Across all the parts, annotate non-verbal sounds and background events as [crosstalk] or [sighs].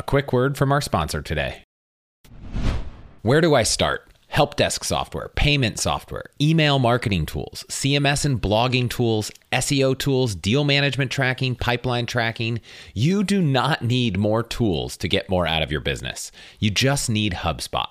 A quick word from our sponsor today. Where do I start? Help desk software, payment software, email marketing tools, CMS and blogging tools, SEO tools, deal management tracking, pipeline tracking. You do not need more tools to get more out of your business. You just need HubSpot.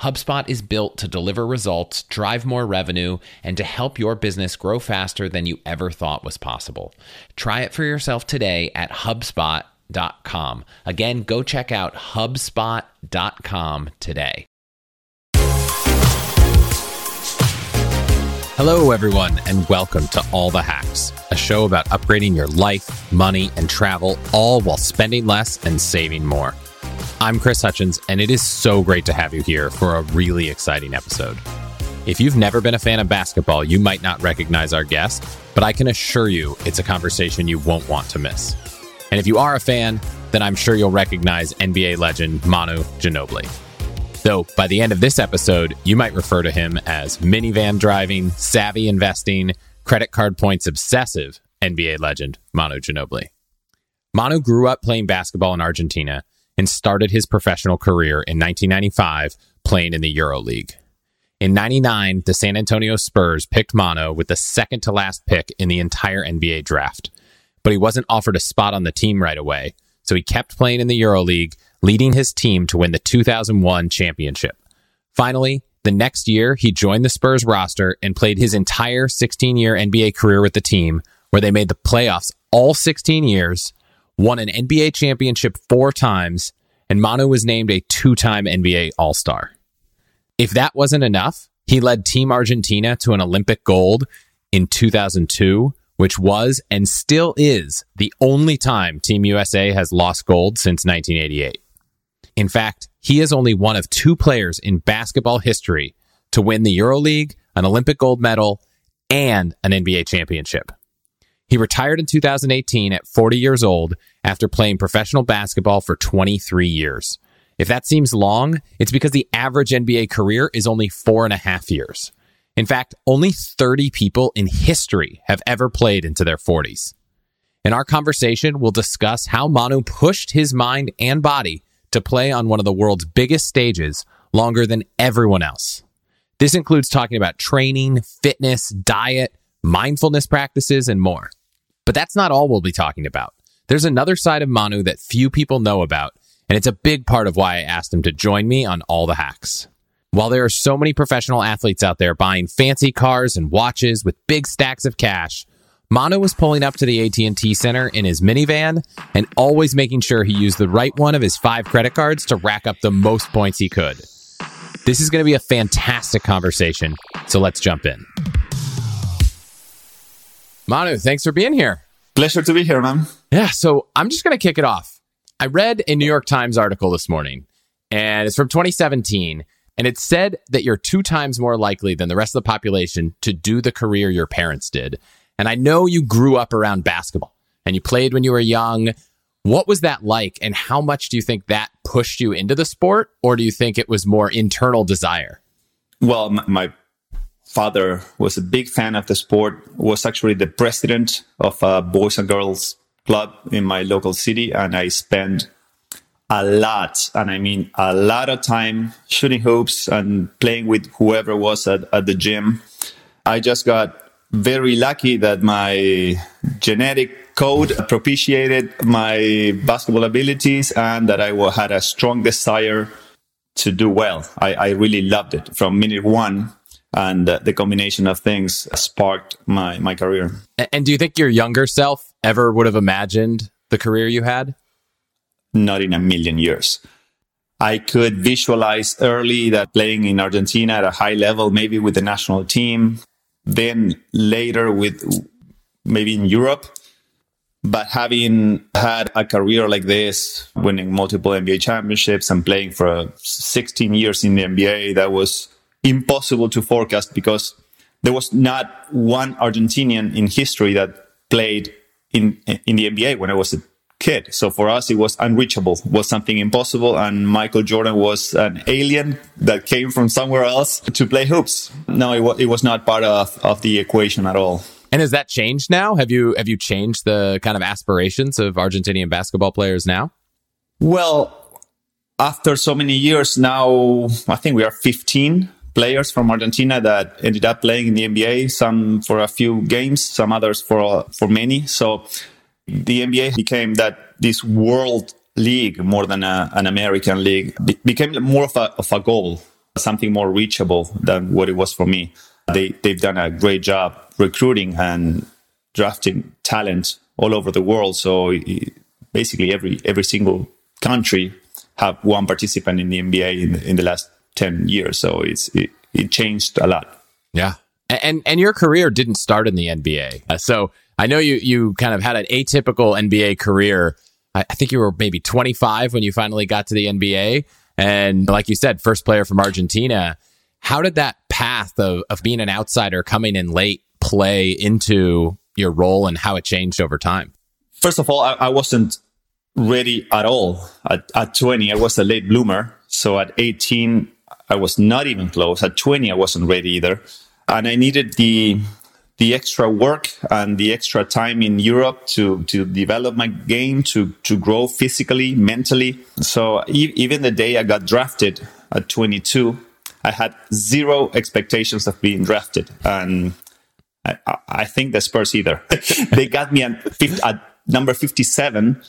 HubSpot is built to deliver results, drive more revenue, and to help your business grow faster than you ever thought was possible. Try it for yourself today at HubSpot.com. Again, go check out HubSpot.com today. Hello, everyone, and welcome to All the Hacks, a show about upgrading your life, money, and travel, all while spending less and saving more. I'm Chris Hutchins, and it is so great to have you here for a really exciting episode. If you've never been a fan of basketball, you might not recognize our guest, but I can assure you it's a conversation you won't want to miss. And if you are a fan, then I'm sure you'll recognize NBA legend Manu Ginobili. Though by the end of this episode, you might refer to him as minivan driving, savvy investing, credit card points obsessive NBA legend Manu Ginobili. Manu grew up playing basketball in Argentina and started his professional career in 1995 playing in the EuroLeague. In 99, the San Antonio Spurs picked Manu with the second to last pick in the entire NBA draft. But he wasn't offered a spot on the team right away, so he kept playing in the EuroLeague leading his team to win the 2001 championship. Finally, the next year, he joined the Spurs roster and played his entire 16 year NBA career with the team, where they made the playoffs all 16 years, won an NBA championship four times, and Manu was named a two time NBA All Star. If that wasn't enough, he led Team Argentina to an Olympic gold in 2002, which was and still is the only time Team USA has lost gold since 1988. In fact, he is only one of two players in basketball history to win the EuroLeague, an Olympic gold medal, and an NBA championship. He retired in 2018 at 40 years old after playing professional basketball for 23 years. If that seems long, it's because the average NBA career is only four and a half years. In fact, only 30 people in history have ever played into their 40s. In our conversation, we'll discuss how Manu pushed his mind and body to play on one of the world's biggest stages longer than everyone else. This includes talking about training, fitness, diet, mindfulness practices, and more. But that's not all we'll be talking about. There's another side of Manu that few people know about, and it's a big part of why I asked him to join me on All the Hacks. While there are so many professional athletes out there buying fancy cars and watches with big stacks of cash, Manu was pulling up to the AT&T Center in his minivan and always making sure he used the right one of his five credit cards to rack up the most points he could. This is going to be a fantastic conversation, so let's jump in. Manu, thanks for being here. Pleasure to be here, man. Yeah, so I'm just going to kick it off. I read a New York Times article this morning, and it's from 2017, and it said that you're two times more likely than the rest of the population to do the career your parents did. And I know you grew up around basketball and you played when you were young. What was that like? And how much do you think that pushed you into the sport? Or do you think it was more internal desire? Well, my father was a big fan of the sport, was actually the president of a boys and girls club in my local city. And I spent a lot, and I mean a lot of time shooting hoops and playing with whoever was at, at the gym. I just got very lucky that my genetic code propitiated my basketball abilities and that I had a strong desire to do well. I, I really loved it from minute one. And uh, the combination of things sparked my, my career. And do you think your younger self ever would have imagined the career you had? Not in a million years. I could visualize early that playing in Argentina at a high level, maybe with the national team, then later with maybe in Europe. But having had a career like this, winning multiple NBA championships and playing for 16 years in the NBA, that was impossible to forecast because there was not one Argentinian in history that played in in the NBA when I was a kid. So for us, it was unreachable, was something impossible. And Michael Jordan was an alien that came from somewhere else to play hoops. No, it, was, it was not part of, of the equation at all. And has that changed now? Have you have you changed the kind of aspirations of Argentinian basketball players now? Well, after so many years now, I think we are 15 players from Argentina that ended up playing in the NBA. Some for a few games, some others for for many. So the NBA became that this world league more than a, an American league Be- became more of a of a goal, something more reachable than what it was for me. They they've done a great job recruiting and drafting talent all over the world. So basically, every every single country have one participant in the NBA in in the last ten years. So it's it, it changed a lot. Yeah, and and your career didn't start in the NBA. Uh, so I know you you kind of had an atypical NBA career. I, I think you were maybe 25 when you finally got to the NBA, and like you said, first player from Argentina. How did that path of, of being an outsider coming in late play into your role and how it changed over time? First of all, I, I wasn't ready at all. At, at 20, I was a late bloomer. So at 18, I was not even close. At 20, I wasn't ready either. And I needed the the extra work and the extra time in Europe to to develop my game, to to grow physically, mentally. So e- even the day I got drafted at 22, I had zero expectations of being drafted, and I, I think the Spurs either. [laughs] they got me at, 50, at number 57,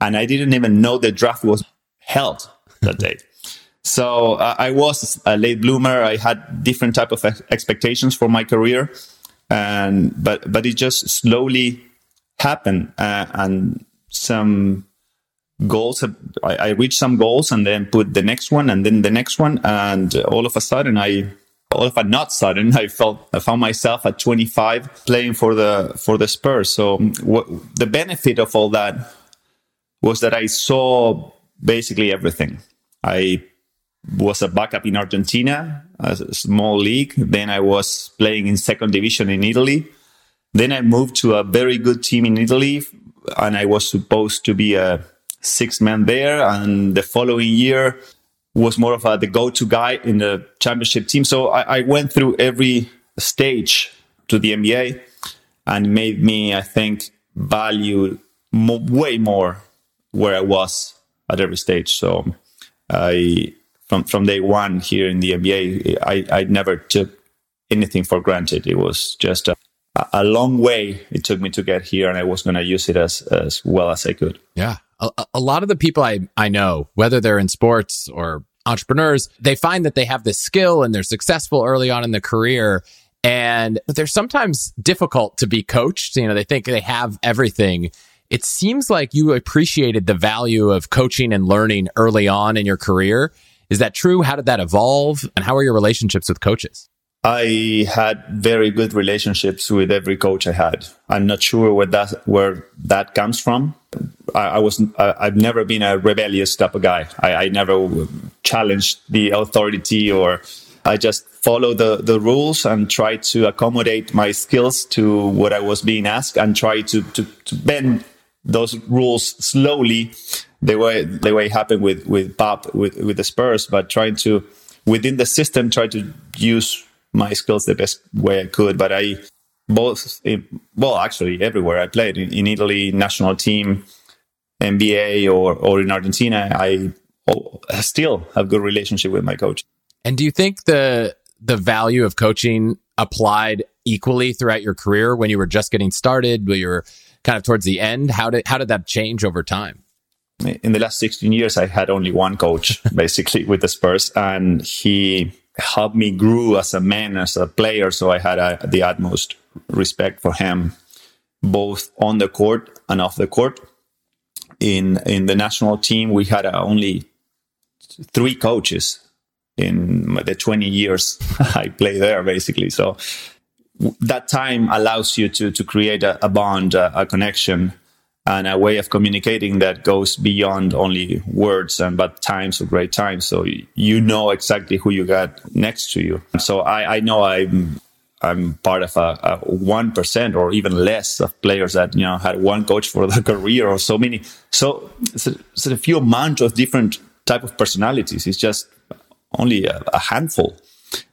and I didn't even know the draft was held that day. So uh, I was a late bloomer. I had different type of expectations for my career, and but but it just slowly happened, uh, and some goals. I, I reached some goals, and then put the next one, and then the next one, and all of a sudden I all of a not sudden, [laughs] I felt I found myself at 25 playing for the for the Spurs. So what, the benefit of all that was that I saw basically everything. I was a backup in Argentina, a small league. Then I was playing in second division in Italy. Then I moved to a very good team in Italy, and I was supposed to be a six man there. And the following year, was more of a, the go-to guy in the championship team. So I, I went through every stage to the NBA and made me, I think, value mo- way more where I was at every stage. So I, from, from day one here in the NBA, I, I never took anything for granted. It was just a, a long way it took me to get here and I was going to use it as, as well as I could. Yeah a, a lot of the people I, I know, whether they're in sports or entrepreneurs, they find that they have this skill and they're successful early on in the career. And they're sometimes difficult to be coached. You know, they think they have everything. It seems like you appreciated the value of coaching and learning early on in your career. Is that true? How did that evolve? And how are your relationships with coaches? I had very good relationships with every coach I had. I'm not sure where that where that comes from. I, I was I, have never been a rebellious type of guy. I, I never challenged the authority or I just follow the, the rules and try to accommodate my skills to what I was being asked and try to, to, to bend those rules slowly the way the way it happened with with Pop with with the Spurs, but trying to within the system try to use my skills the best way I could. But I both, eh, well, actually everywhere I played in, in Italy, national team, NBA, or or in Argentina, oh, I still have good relationship with my coach. And do you think the the value of coaching applied equally throughout your career when you were just getting started, when you were kind of towards the end? How did how did that change over time? In the last 16 years, I had only one coach [laughs] basically with the Spurs, and he helped me grow as a man, as a player. So I had a, the utmost respect for him, both on the court and off the court. In in the national team, we had uh, only three coaches in the 20 years [laughs] I played there, basically. So that time allows you to to create a, a bond, a, a connection, and a way of communicating that goes beyond only words and but times or great times. So you know exactly who you got next to you. So I, I know I'm I'm part of a one percent or even less of players that you know had one coach for their [laughs] career or so many. So it's a, it's a few amount of different type of personalities. It's just only a, a handful.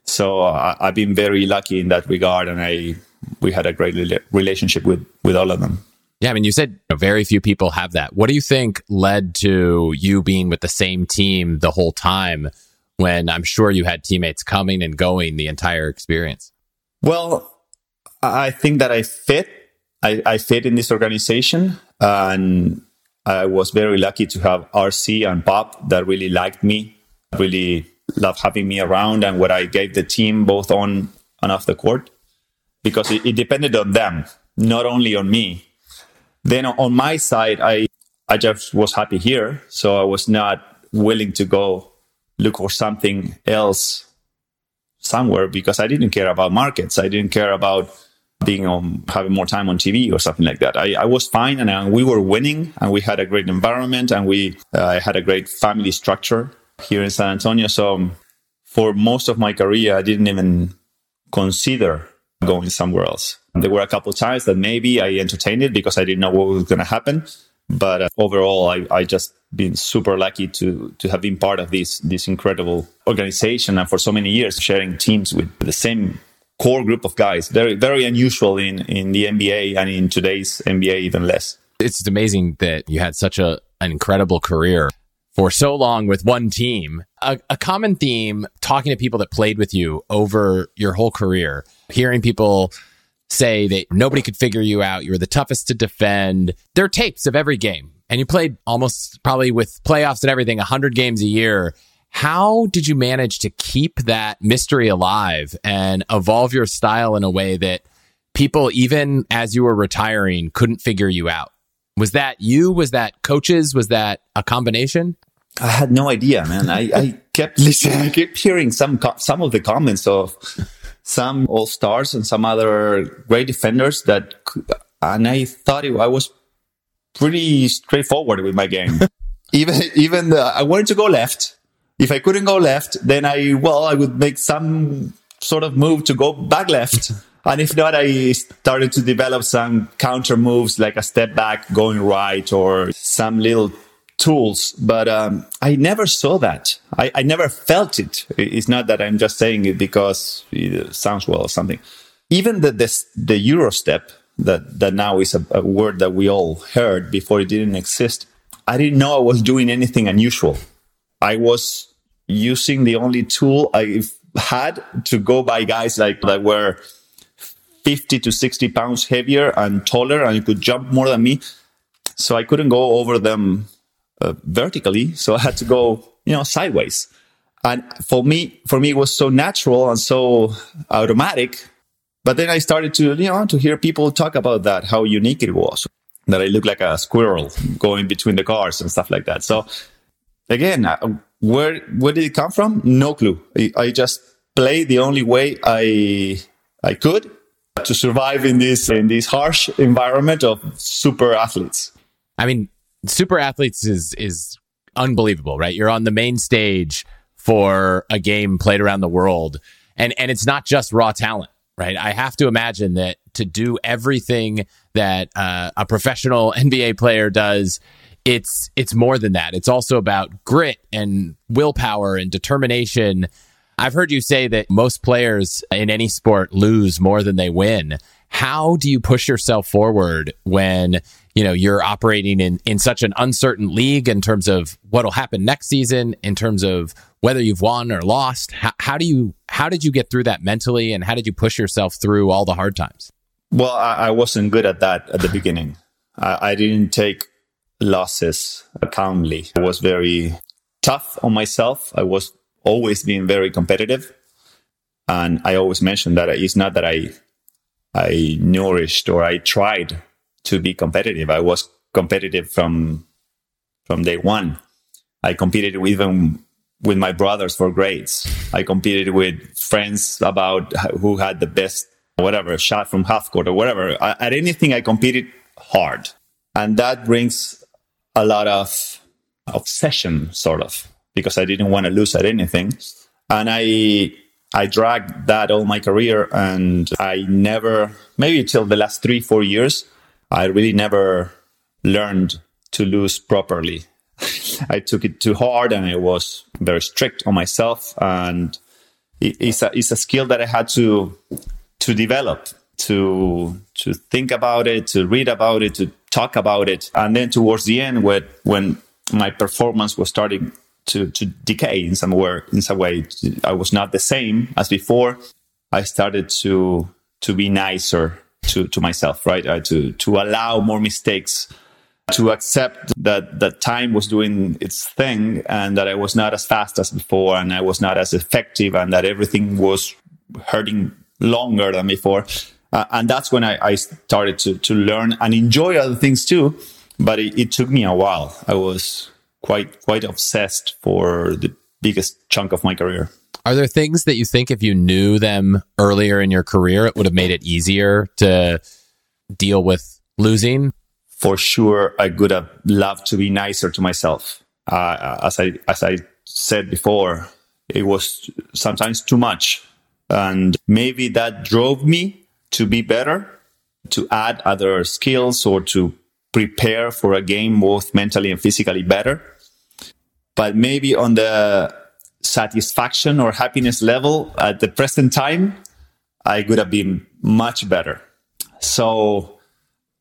So uh, I've been very lucky in that regard, and I we had a great relationship with with all of them. Yeah, I mean, you said you know, very few people have that. What do you think led to you being with the same team the whole time when I'm sure you had teammates coming and going the entire experience? Well, I think that I fit. I, I fit in this organization, and I was very lucky to have RC and Pop that really liked me, really loved having me around, and what I gave the team both on and off the court, because it, it depended on them, not only on me then on my side, I, I just was happy here. So I was not willing to go look for something else somewhere because I didn't care about markets. I didn't care about being on having more time on TV or something like that. I, I was fine and uh, we were winning and we had a great environment and we uh, had a great family structure here in San Antonio. So um, for most of my career, I didn't even consider going somewhere else. There were a couple times that maybe I entertained it because I didn't know what was going to happen. But uh, overall, I, I just been super lucky to to have been part of this this incredible organization and for so many years sharing teams with the same core group of guys. Very very unusual in in the NBA and in today's NBA even less. It's amazing that you had such a an incredible career for so long with one team. A, a, common theme talking to people that played with you over your whole career, hearing people say that nobody could figure you out. You were the toughest to defend. There are tapes of every game, and you played almost probably with playoffs and everything, 100 games a year. How did you manage to keep that mystery alive and evolve your style in a way that people, even as you were retiring, couldn't figure you out? Was that you? Was that coaches? Was that a combination? I had no idea, man. I, I kept [laughs] listening. I kept hearing some some of the comments of some all stars and some other great defenders that, and I thought it, I was pretty straightforward with my game. [laughs] even even the, I wanted to go left. If I couldn't go left, then I well I would make some sort of move to go back left. [laughs] And if not, I started to develop some counter moves like a step back going right or some little tools. But um, I never saw that. I, I, never felt it. It's not that I'm just saying it because it sounds well or something. Even the the, the Euro step that, that now is a, a word that we all heard before it didn't exist. I didn't know I was doing anything unusual. I was using the only tool I had to go by guys like that were 50 to 60 pounds heavier and taller and you could jump more than me. So I couldn't go over them uh, vertically. So I had to go, you know, sideways. And for me, for me, it was so natural and so automatic. But then I started to, you know, to hear people talk about that, how unique it was, that I look like a squirrel going between the cars and stuff like that. So again, uh, where, where did it come from? No clue. I, I just played the only way I, I could to survive in this in this harsh environment of super athletes. I mean, super athletes is is unbelievable, right? You're on the main stage for a game played around the world, and and it's not just raw talent, right? I have to imagine that to do everything that uh, a professional [laughs] NBA player does. It's it's more than that. It's also about grit and willpower and determination I've heard you say that most players in any sport lose more than they win. How do you push yourself forward when, you know, you're operating in, in such an uncertain league in terms of what'll happen next season, in terms of whether you've won or lost? How, how do you, how did you get through that mentally and how did you push yourself through all the hard times? Well, I, I wasn't good at that at the beginning. I, I didn't take losses calmly. I was very tough on myself. I was always been very competitive. And I always mention that it's not that I, I nourished or I tried to be competitive. I was competitive from, from day one. I competed even with my brothers for grades. I competed with friends about who had the best, whatever, shot from half court or whatever. At anything, I competed hard. And that brings a lot of obsession, sort of, because I didn't want to lose at anything. And I, I dragged that all my career and I never, maybe till the last three, four years, I really never learned to lose properly. [laughs] I took it too hard and I was very strict on myself. And it's a, it's a skill that I had to, to develop, to, to think about it, to read about it, to talk about it. And then towards the end, when, when my performance was starting to, to decay in some way, in some way, I was not the same as before. I started to, to be nicer to, to myself, right? Uh, to, to allow more mistakes, to accept that, that time was doing its thing and that I was not as fast as before and I was not as effective and that everything was hurting longer than before. Uh, and that's when I, I, started to, to learn and enjoy other things too. But it, it took me a while. I was quite, quite obsessed for the biggest chunk of my career. Are there things that you think if you knew them earlier in your career, it would have made it easier to deal with losing? For sure, I would have loved to be nicer to myself. Uh, as I as I said before, it was sometimes too much, and maybe that drove me to be better, to add other skills, or to prepare for a game both mentally and physically better. But maybe on the satisfaction or happiness level at the present time, I could have been much better. So,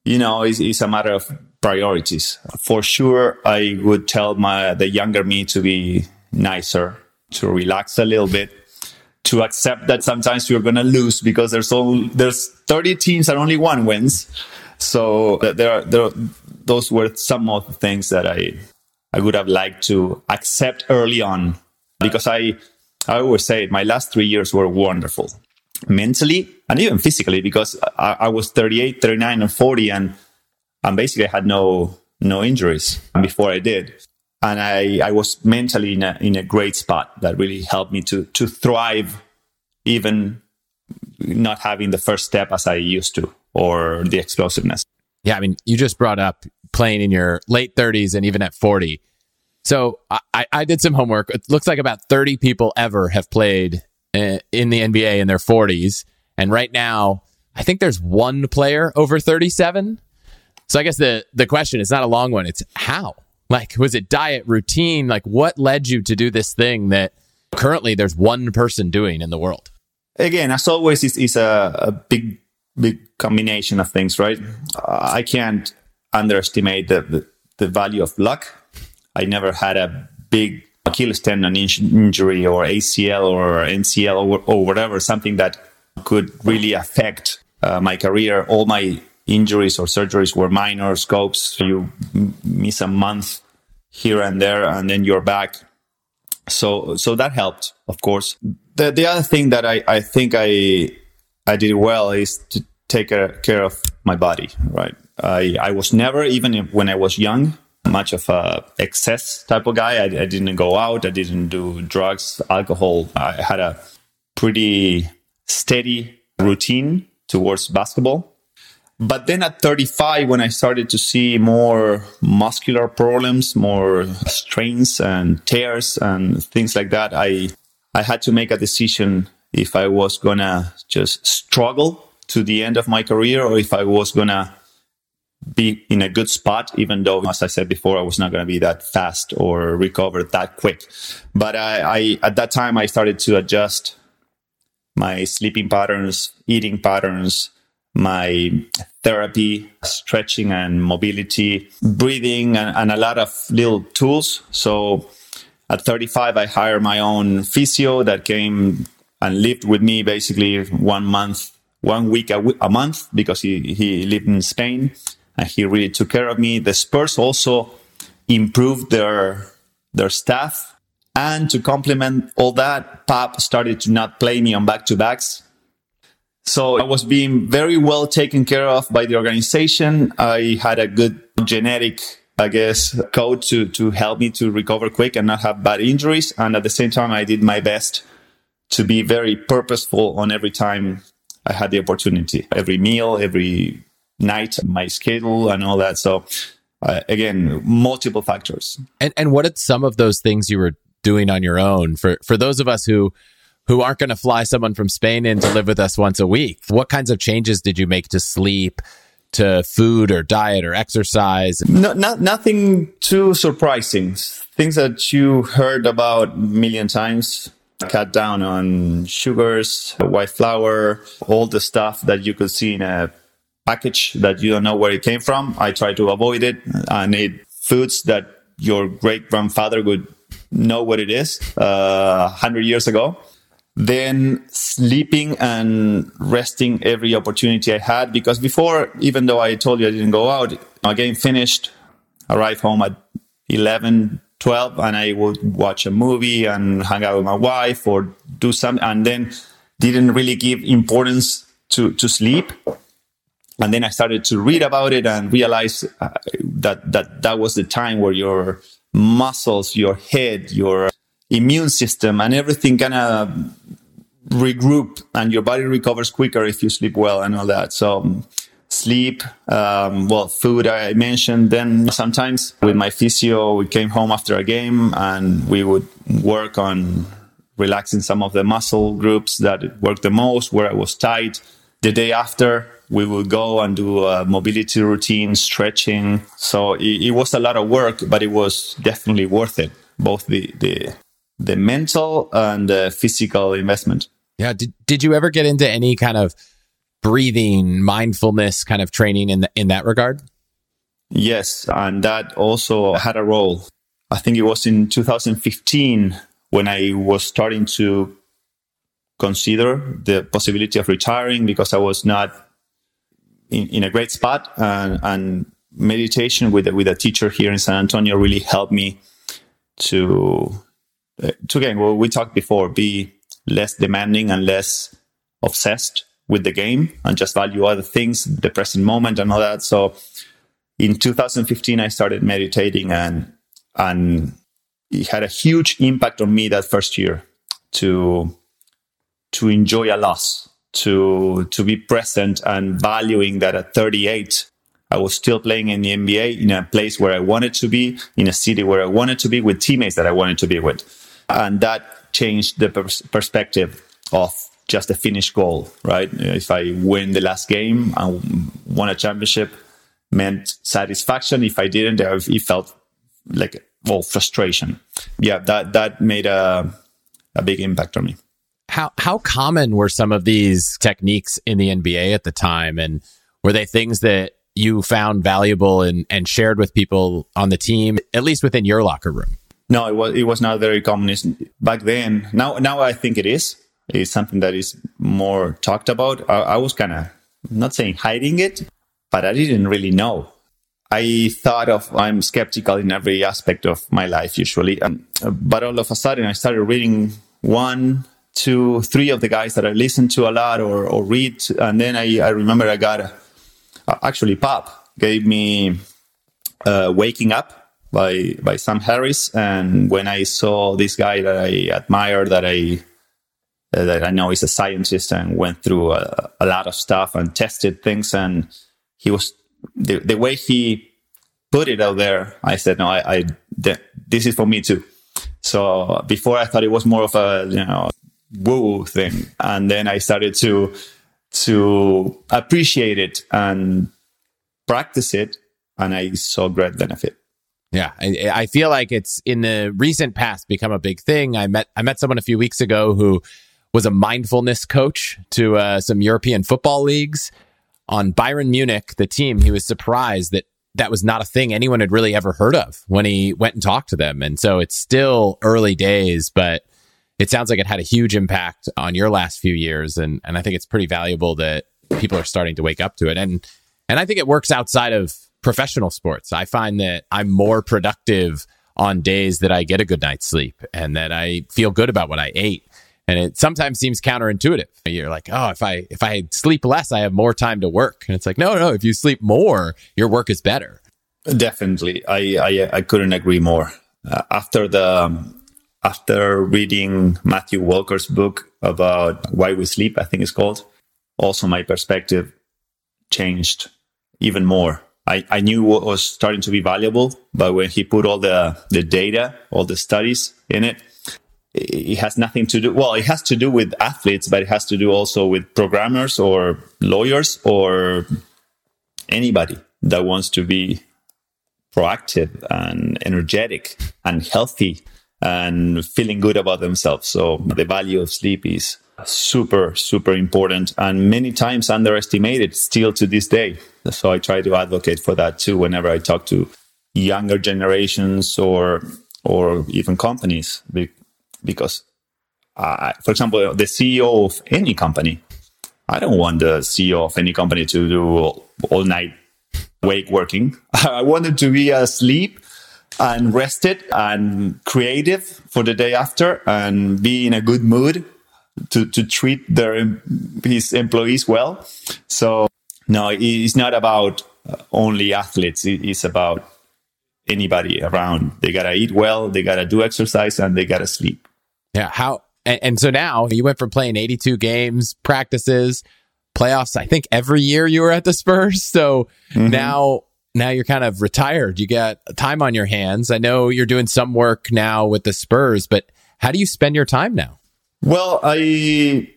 you know, it's, it's, a matter of priorities. For sure, I would tell my the younger me to be nicer, to relax a little bit, to accept that sometimes you're to lose because there's all there's 30 teams and only one wins. So there are, there are, those were some of the things that I I would have liked to accept early on because I, I always say my last three years were wonderful mentally and even physically because I, I was 38, 39 and 40 and, and basically I had no, no injuries before I did. And I, I was mentally in a, in a great spot that really helped me to, to thrive even not having the first step as I used to or the explosiveness. Yeah. I mean, you just brought up playing in your late 30s and even at 40. So I, I did some homework. It looks like about 30 people ever have played uh, in the NBA in their 40s. And right now, I think there's one player over 37. So I guess the, the question is not a long one. It's how? Like, was it diet, routine? Like, what led you to do this thing that currently there's one person doing in the world? Again, as always, it's, it's a, a big, big combination of things, right? Uh, I can't underestimate the, the, the value of luck I never had a big Achilles tendon injury or ACL or MCL or, or whatever, something that could really affect uh, my career. All my injuries or surgeries were minor scopes. You miss a month here and there, and then you're back. So, so that helped, of course. The, the other thing that I, I think I, I did well is to take care of my body, right? I, I was never, even when I was young, much of a excess type of guy. I, I, didn't go out. I didn't do drugs, alcohol. I had a pretty steady routine towards basketball. But then at 35, when I started to see more muscular problems, more strains and tears and things like that, I, I had to make a decision if I was gonna just struggle to the end of my career or if I was gonna be in a good spot, even though, as I said before, I was not going to be that fast or recover that quick. But I, I, at that time, I started to adjust my sleeping patterns, eating patterns, my therapy, stretching and mobility, breathing, and, and a lot of little tools. So at 35, I hired my own physio that came and lived with me basically one month, one week a, w- a month because he, he lived in Spain and he really took care of me. The Spurs also improved their their staff, and to complement all that, Pop started to not play me on back to backs. So I was being very well taken care of by the organization. I had a good genetic, I guess, code to, to help me to recover quick and not have bad injuries. And at the same time, I did my best to be very purposeful on every time I had the opportunity. Every meal, every night, my schedule and all that. So uh, again, multiple factors. And and what are some of those things you were doing on your own for for those of us who who aren't going to fly someone from Spain in to live with us once a week? What kinds of changes did you make to sleep? To food or diet or exercise? No, not, nothing too surprising. Things that you heard about million times cut down on sugars, white flour, all the stuff that you could see in a package that you don't know where it came from. I try to avoid it. I need foods that your great grandfather would know what it is uh, 100 years ago. Then sleeping and resting every opportunity I had because before, even though I told you I didn't go out, my game finished, arrived home at 11, 12 and I would watch a movie and hang out with my wife or do something and then didn't really give importance to, to sleep. And then I started to read about it and realize uh, that, that that was the time where your muscles, your head, your immune system and everything kind of regroup and your body recovers quicker if you sleep well and all that. So sleep, um, well, food I mentioned. Then sometimes with my physio, we came home after a game and we would work on relaxing some of the muscle groups that worked the most, where I was tight. The day after, we would go and do a mobility routine, stretching. So it, it was a lot of work, but it was definitely worth it, both the, the, the mental and the physical investment. Yeah. Did, did you ever get into any kind of breathing, mindfulness kind of training in the, in that regard? Yes, and that also had a role. I think it was in 2015 when I was starting to consider the possibility of retiring because I was not in, in a great spot and, and meditation with with a teacher here in San Antonio really helped me to uh, to again well we talked before be less demanding and less obsessed with the game and just value other things, the present moment and all that. So in 2015, I started meditating and, and it had a huge impact on me that first year to, to enjoy a loss, to, to be present and valuing that at 38, I was still playing in the NBA in a place where I wanted to be, in a city where I wanted to be, with teammates that I wanted to be with. And that changed the pers- perspective of just a finished goal, right? If I win the last game and won a championship, meant satisfaction. If I didn't, it felt like well frustration. Yeah, that that made a a big impact on me. How how common were some of these techniques in the NBA at the time, and were they things that you found valuable and, and shared with people on the team, at least within your locker room? No, it was it was not very common back then. Now now I think it It's is something that is more talked about. I, I was kind of not saying hiding it, but I didn't really know. I thought of I'm skeptical in every aspect of my life usually, um, but all of a sudden I started reading one, two, three of the guys that I listen to a lot or, or read, and then I, I remember I got a, actually Pop gave me uh, "Waking Up" by by Sam Harris, and when I saw this guy that I admire, that I uh, that I know is a scientist and went through a, a, lot of stuff and tested things. And he was the, the way he put it out there. I said, no, I, I this is for me too. So before I thought it was more of a you know woo thing, and then I started to to appreciate it and practice it, and I saw great benefit. Yeah, I, I, feel like it's in the recent past become a big thing. I met I met someone a few weeks ago who was a mindfulness coach to uh, some European football leagues. On Bayern Munich, the team, he was surprised that that was not a thing anyone had really ever heard of when he went and talked to them. And so it's still early days, but it sounds like it had a huge impact on your last few years. And, and I think it's pretty valuable that people are starting to wake up to it. And, and I think it works outside of professional sports. I find that I'm more productive on days that I get a good night's sleep and that I feel good about what I ate and it sometimes seems counterintuitive. You're like, oh, if I if I sleep less, I have more time to work. And it's like, no, no, if you sleep more, your work is better. Definitely, I I, I couldn't agree more. Uh, after the um, after reading Matthew Walker's book about why we sleep, I think it's called. Also, my perspective changed even more. I, I knew what was starting to be valuable, but when he put all the, the data, all the studies in it, it has nothing to do. Well, it has to do with athletes, but it has to do also with programmers or lawyers or anybody that wants to be proactive and energetic and healthy and feeling good about themselves. So the value of sleep is super, super important and many times underestimated still to this day. So I try to advocate for that too whenever I talk to younger generations or or even companies because uh, for example the ceo of any company i don't want the ceo of any company to do all night wake working. [laughs] I want them to be asleep and rested and creative for the day after and be in a good mood to, to treat their his employees well. So no it's not about only athletes it's about anybody around they gotta eat well they gotta do exercise and they gotta sleep yeah. How, and, and, so now you went from playing 82 games, practices, playoffs. I think every year you were at the Spurs. So mm-hmm. now, now you're kind of retired. You got time on your hands. I know you're doing some work now with the Spurs, but how do you spend your time now? Well, I,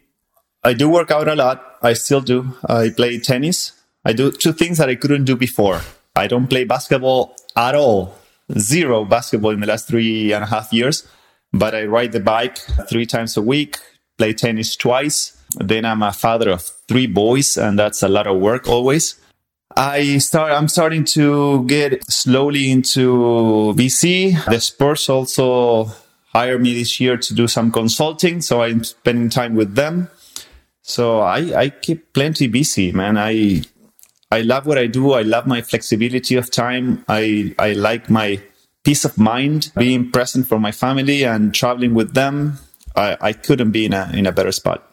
I do work out a lot. I still do. I play tennis. I do two things that I couldn't do before. I don't play basketball at all. Zero basketball in the last three and a half years but I ride the bike three times a week, play tennis twice. Then I'm a father of three boys, and that's a lot of work always. I start. I'm starting to get slowly into VC. The Spurs also hired me this year to do some consulting, so I'm spending time with them. So I, I keep plenty busy, man. I I love what I do. I love my flexibility of time. I I like my peace of mind, being present for my family and traveling with them. I, I couldn't be in a, in a better spot.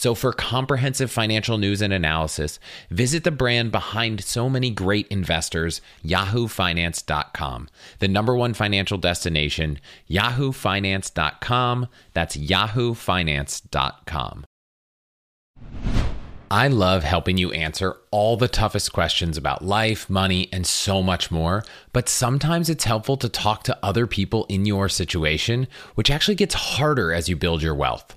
So, for comprehensive financial news and analysis, visit the brand behind so many great investors, yahoofinance.com, the number one financial destination, yahoofinance.com. That's yahoofinance.com. I love helping you answer all the toughest questions about life, money, and so much more. But sometimes it's helpful to talk to other people in your situation, which actually gets harder as you build your wealth.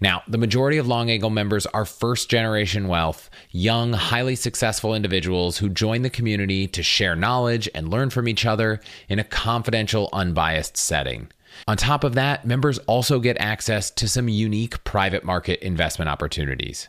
Now, the majority of Long Angle members are first generation wealth, young, highly successful individuals who join the community to share knowledge and learn from each other in a confidential, unbiased setting. On top of that, members also get access to some unique private market investment opportunities.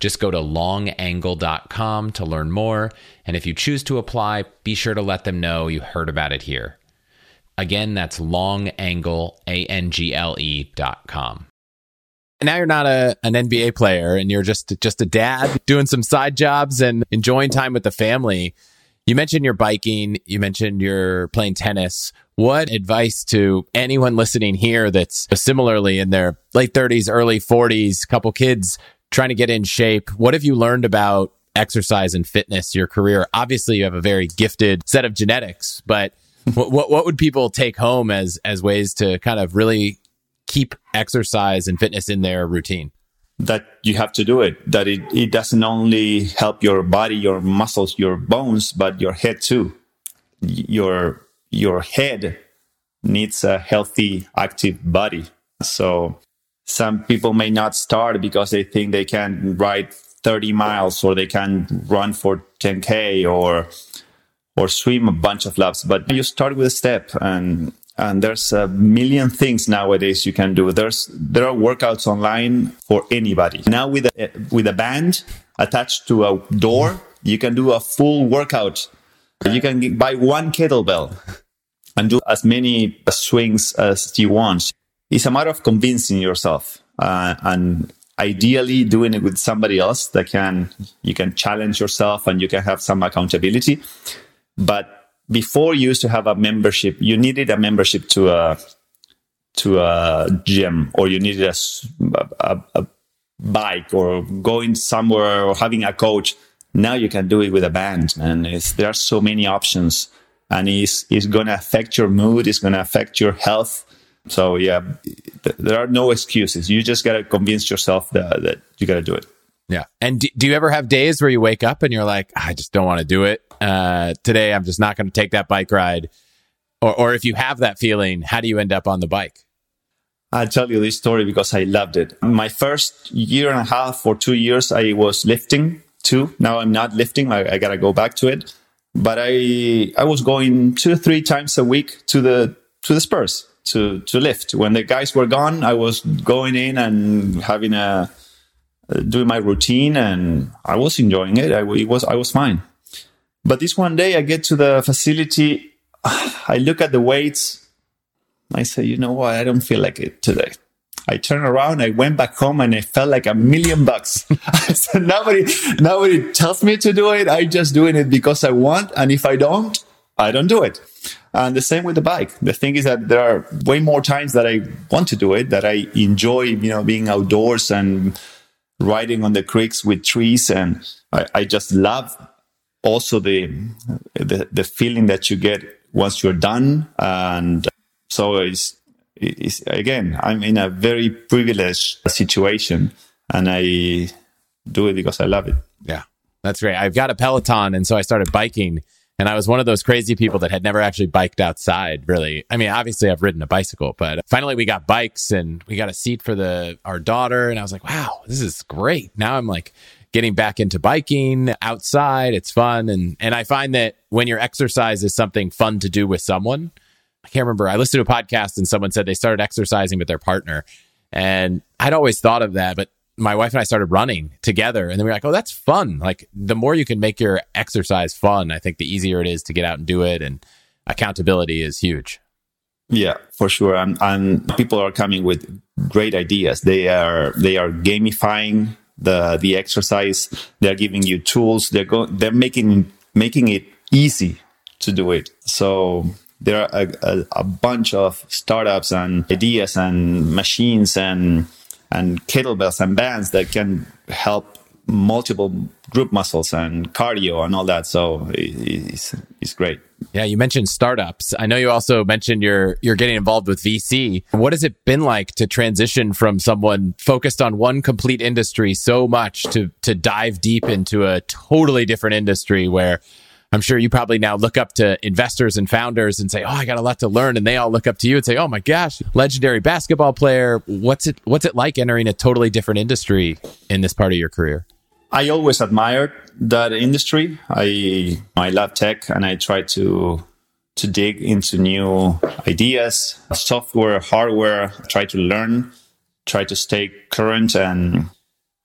Just go to longangle.com to learn more. And if you choose to apply, be sure to let them know you heard about it here. Again, that's longangle, A-N-G-L-E dot com. Now you're not a, an NBA player and you're just, just a dad doing some side jobs and enjoying time with the family. You mentioned your biking, you mentioned you're playing tennis. What advice to anyone listening here that's similarly in their late 30s, early 40s, couple kids trying to get in shape? What have you learned about exercise and fitness, your career? Obviously, you have a very gifted set of genetics, but [laughs] what, what, what would people take home as as ways to kind of really keep exercise and fitness in their routine? That you have to do it. That it, it doesn't only help your body, your muscles, your bones, but your head too. Your your head needs a healthy, active body. So some people may not start because they think they can ride 30 miles or they can run for 10k or or swim a bunch of laps. But you start with a step and and there's a million things nowadays you can do. There's there are workouts online for anybody. Now with a with a band attached to a door you can do a full workout. You can buy one kettlebell and do as many swings as you want it's a matter of convincing yourself uh, and ideally doing it with somebody else that can you can challenge yourself and you can have some accountability. But before you used to have a membership you needed a membership to a to a gym or you needed a, a, a bike or going somewhere or having a coach. Now you can do it with a band and there are so many options and it's, it's going to affect your mood it's going to affect your health so yeah, th- there are no excuses. You just got to convince yourself that, that you got to do it. Yeah. And do, do, you ever have days where you wake up and you're like, I just don't want to do it. Uh, today, I'm just not going to take that bike ride. Or, or if you have that feeling, how do you end up on the bike? I'll tell you this story because I loved it. My first year and a half or two years, I was lifting too. Now I'm not lifting. I, I got to go back to it. But I, I was going two, three times a week to the, to the Spurs to to lift. When the guys were gone, I was going in and having a uh, doing my routine, and I was enjoying it. I it was I was fine. But this one day, I get to the facility. [sighs] I look at the weights. I say, you know what? I don't feel like it today. I turned around, I went back home and I felt like a million bucks. [laughs] so nobody, nobody tells me to do it. I just doing it because I want. And if I don't, I don't do it. And the same with the bike. The thing is that there are way more times that I want to do it, that I enjoy, you know, being outdoors and riding on the creeks with trees. And I, I just love also the, the, the feeling that you get once you're done. And so it's, it's again, I'm in a very privileged situation and I do it because I love it. Yeah, that's great. I've got a Peloton. And so I started biking and I was one of those crazy people that had never actually biked outside, really. I mean, obviously I've ridden a bicycle, but finally we got bikes and we got a seat for the our daughter and I was like, "Wow, this is great." Now I'm like getting back into biking outside. It's fun and and I find that when your exercise is something fun to do with someone, I can't remember. I listened to a podcast and someone said they started exercising with their partner. And I'd always thought of that, but my wife and I started running together and then we are like, oh, that's fun. Like the more you can make your exercise fun, I think the easier it is to get out and do it. And accountability is huge. Yeah, for sure. And, and people are coming with great ideas. They are, they are gamifying the, the exercise. They're giving you tools. They're going, they're making, making it easy to do it. So there are a, a, a bunch of startups and ideas and machines and and kettlebells and bands that can help multiple group muscles and cardio and all that. So it's, it's great. Yeah, you mentioned startups. I know you also mentioned you're you're getting involved with VC. What has it been like to transition from someone focused on one complete industry so much to to dive deep into a totally different industry where I'm sure you probably now look up to investors and founders and say, "Oh, I got a lot to learn," and they all look up to you and say, "Oh my gosh, legendary basketball player." What's it What's it like entering a totally different industry in this part of your career? I always admired that industry. I I love tech, and I try to to dig into new ideas, software, hardware. Try to learn, try to stay current and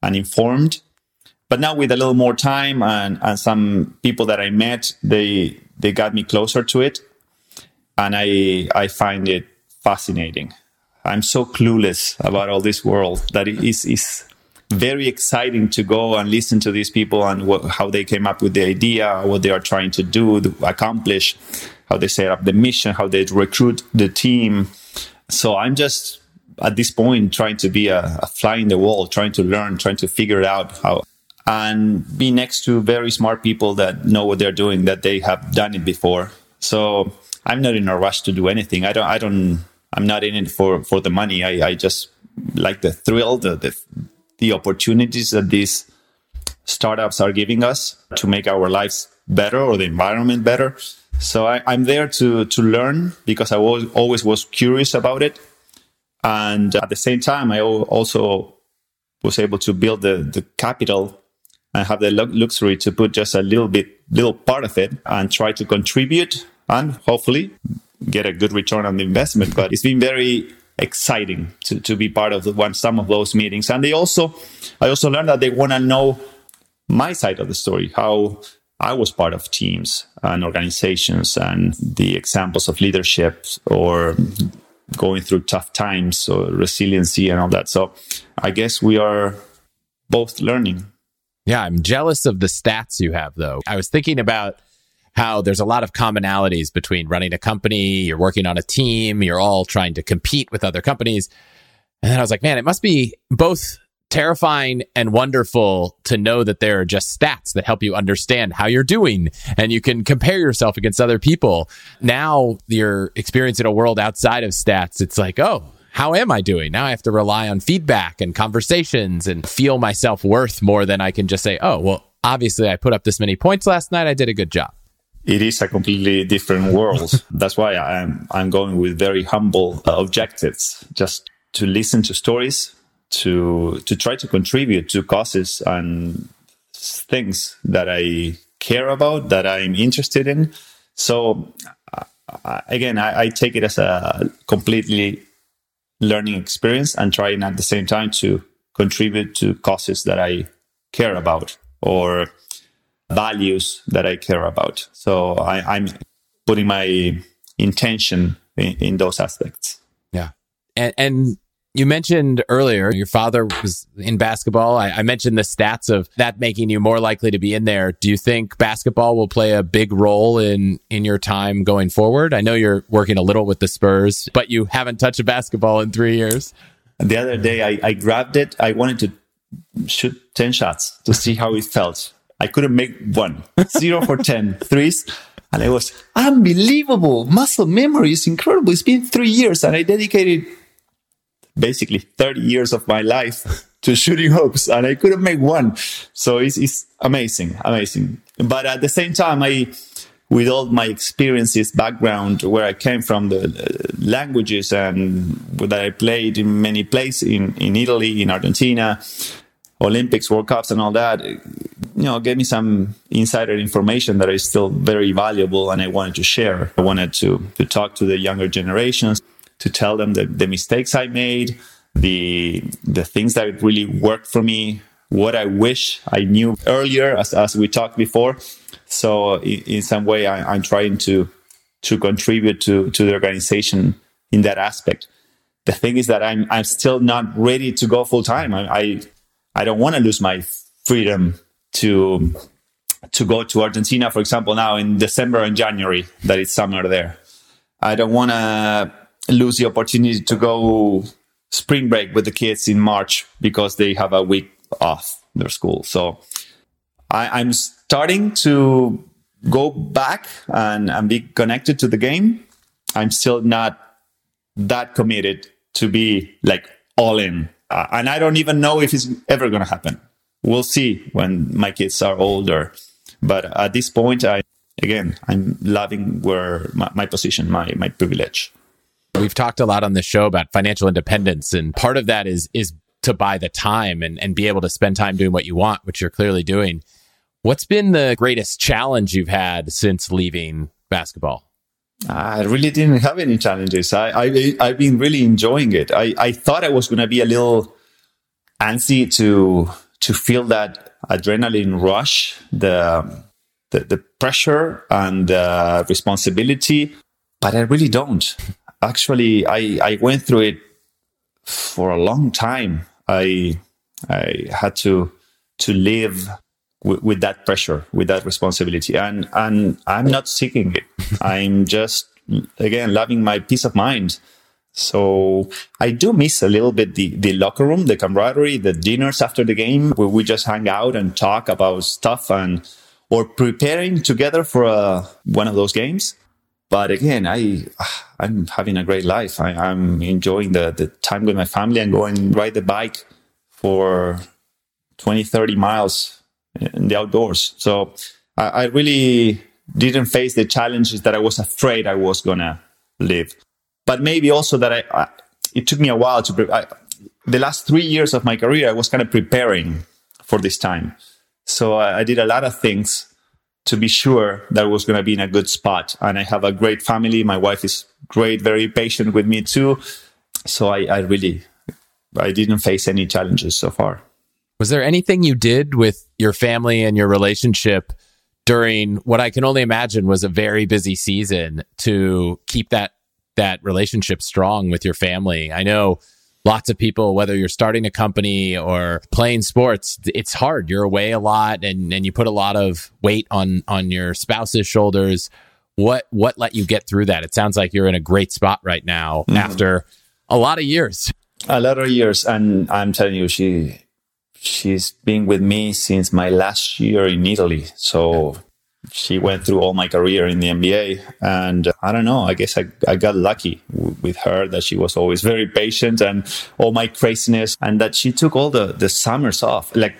and informed but now with a little more time and, and some people that I met, they they got me closer to it, and I I find it fascinating. I'm so clueless about all this world that it is is very exciting to go and listen to these people and what, how they came up with the idea, what they are trying to do, accomplish, how they set up the mission, how they recruit the team. So I'm just at this point trying to be a, a fly in the wall, trying to learn, trying to figure out how and be next to very smart people that know what they're doing, that they have done it before. So I'm not in a rush to do anything. I don't, I don't, I'm not in it for, for the money. I, I just like the thrill, the, the, the opportunities that these startups are giving us to make our lives better or the environment better. So I, am there to to learn because I was always was curious about it, and at the same time, I also was able to build the the capital and have the luxury to put just a little bit, little part of it, and try to contribute and hopefully get a good return on the investment. But it's been very exciting to, to be part of the one some of those meetings. And they also, I also learned that they want to know my side of the story, how I was part of teams and organizations and the examples of leadership or going through tough times or resiliency and all that. So I guess we are both learning. Yeah, I'm jealous of the stats you have though. I was thinking about how there's a lot of commonalities between running a company, you're working on a team, you're all trying to compete with other companies. And then I was like, man, it must be both terrifying and wonderful to know that there are just stats that help you understand how you're doing and you can compare yourself against other people. Now you're experiencing a world outside of stats. It's like, oh, how am I doing? Now I have to rely on feedback and conversations and feel myself worth more than I can just say, oh, well, obviously I put up this many points last night. I did a good job. It is a completely different world. [laughs] That's why I'm, I'm going with very humble uh, objectives, just to listen to stories, to to try to contribute to causes and things that I care about, that I'm interested in. So uh, again, I, I, take it as a completely learning experience and trying at the same time to contribute to causes that I care about or values that I care about. So I, am putting my intention in, in those aspects. Yeah. And, and you mentioned earlier your father was in basketball. I, I, mentioned the stats of that making you more likely to be in there. Do you think basketball will play a big role in in your time going forward? I know you're working a little with the Spurs, but you haven't touched a basketball in three years. The other day, I, I grabbed it. I wanted to shoot ten shots to see how it felt. I couldn't make one. Zero for ten threes. And it was unbelievable. Muscle memory is incredible. It's been three years and I dedicated basically 30 years of my life to shooting hoops and I couldn't make one. So it's, it's amazing, amazing. But at the same time, I, with all my experiences, background, where I came from, the languages and that I played in many places in, in Italy, in Argentina, Olympics, World Cups, and all that, you know, gave me some insider information that is still very valuable and I wanted to share. I wanted to, to talk to the younger generations to tell them the, the mistakes I made, the the things that really worked for me, what I wish I knew earlier, as, as we talked before. So in, in some way, I, I'm trying to to contribute to to the organization in that aspect. The thing is that I'm I'm still not ready to go full time. I, I I don't want to lose my freedom to to go to Argentina, for example, now in December and January, that it's summer there. I don't want to lose the opportunity to go spring break with the kids in March because they have a week off their school. So I, am starting to go back and, and be connected to the game. I'm still not that committed to be like all in. Uh, and I don't even know if it's ever going to happen. We'll see when my kids are older. But at this point, I, again, I'm loving where my, my position, my, my privilege. We've talked a lot on this show about financial independence, and part of that is is to buy the time and, and be able to spend time doing what you want, which you're clearly doing. What's been the greatest challenge you've had since leaving basketball? I really didn't have any challenges. I, I I've been really enjoying it. I, I thought I was going to be a little antsy to to feel that adrenaline rush, the the, the pressure and the responsibility, but I really don't actually I, I went through it for a long time. I I had to to live with, with that pressure, with that responsibility, and and I'm not seeking it. [laughs] I'm just again loving my peace of mind. So I do miss a little bit the, the locker room, the camaraderie, the dinners after the game where we just hang out and talk about stuff and or preparing together for a, uh, one of those games. But again, I ah, I'm having a great life. I, am enjoying the, the time with my family and going ride the bike for 20, 30 miles in the outdoors. So I, I really didn't face the challenges that I was afraid I was gonna live. But maybe also that I, I it took me a while to. Pre- I, the last three years of my career, I was kind of preparing for this time. So I, I did a lot of things to be sure that I was going to be in a good spot. And I have a great family. My wife is great, very patient with me too. So I, I really, I didn't face any challenges so far. Was there anything you did with your family and your relationship during what I can only imagine was a very busy season to keep that that relationship strong with your family? I know lots of people, whether you're starting a company or playing sports, it's hard. You're away a lot and, and you put a lot of weight on on your spouse's shoulders. What what let you get through that? It sounds like you're in a great spot right now mm-hmm. after a lot of years. A lot of years, and I'm telling you, she she's been with me since my last year in Italy. So she went through all my career in the NBA. And uh, I don't know, I guess I, I got lucky w- with her that she was always very patient and all my craziness and that she took all the, the summers off. Like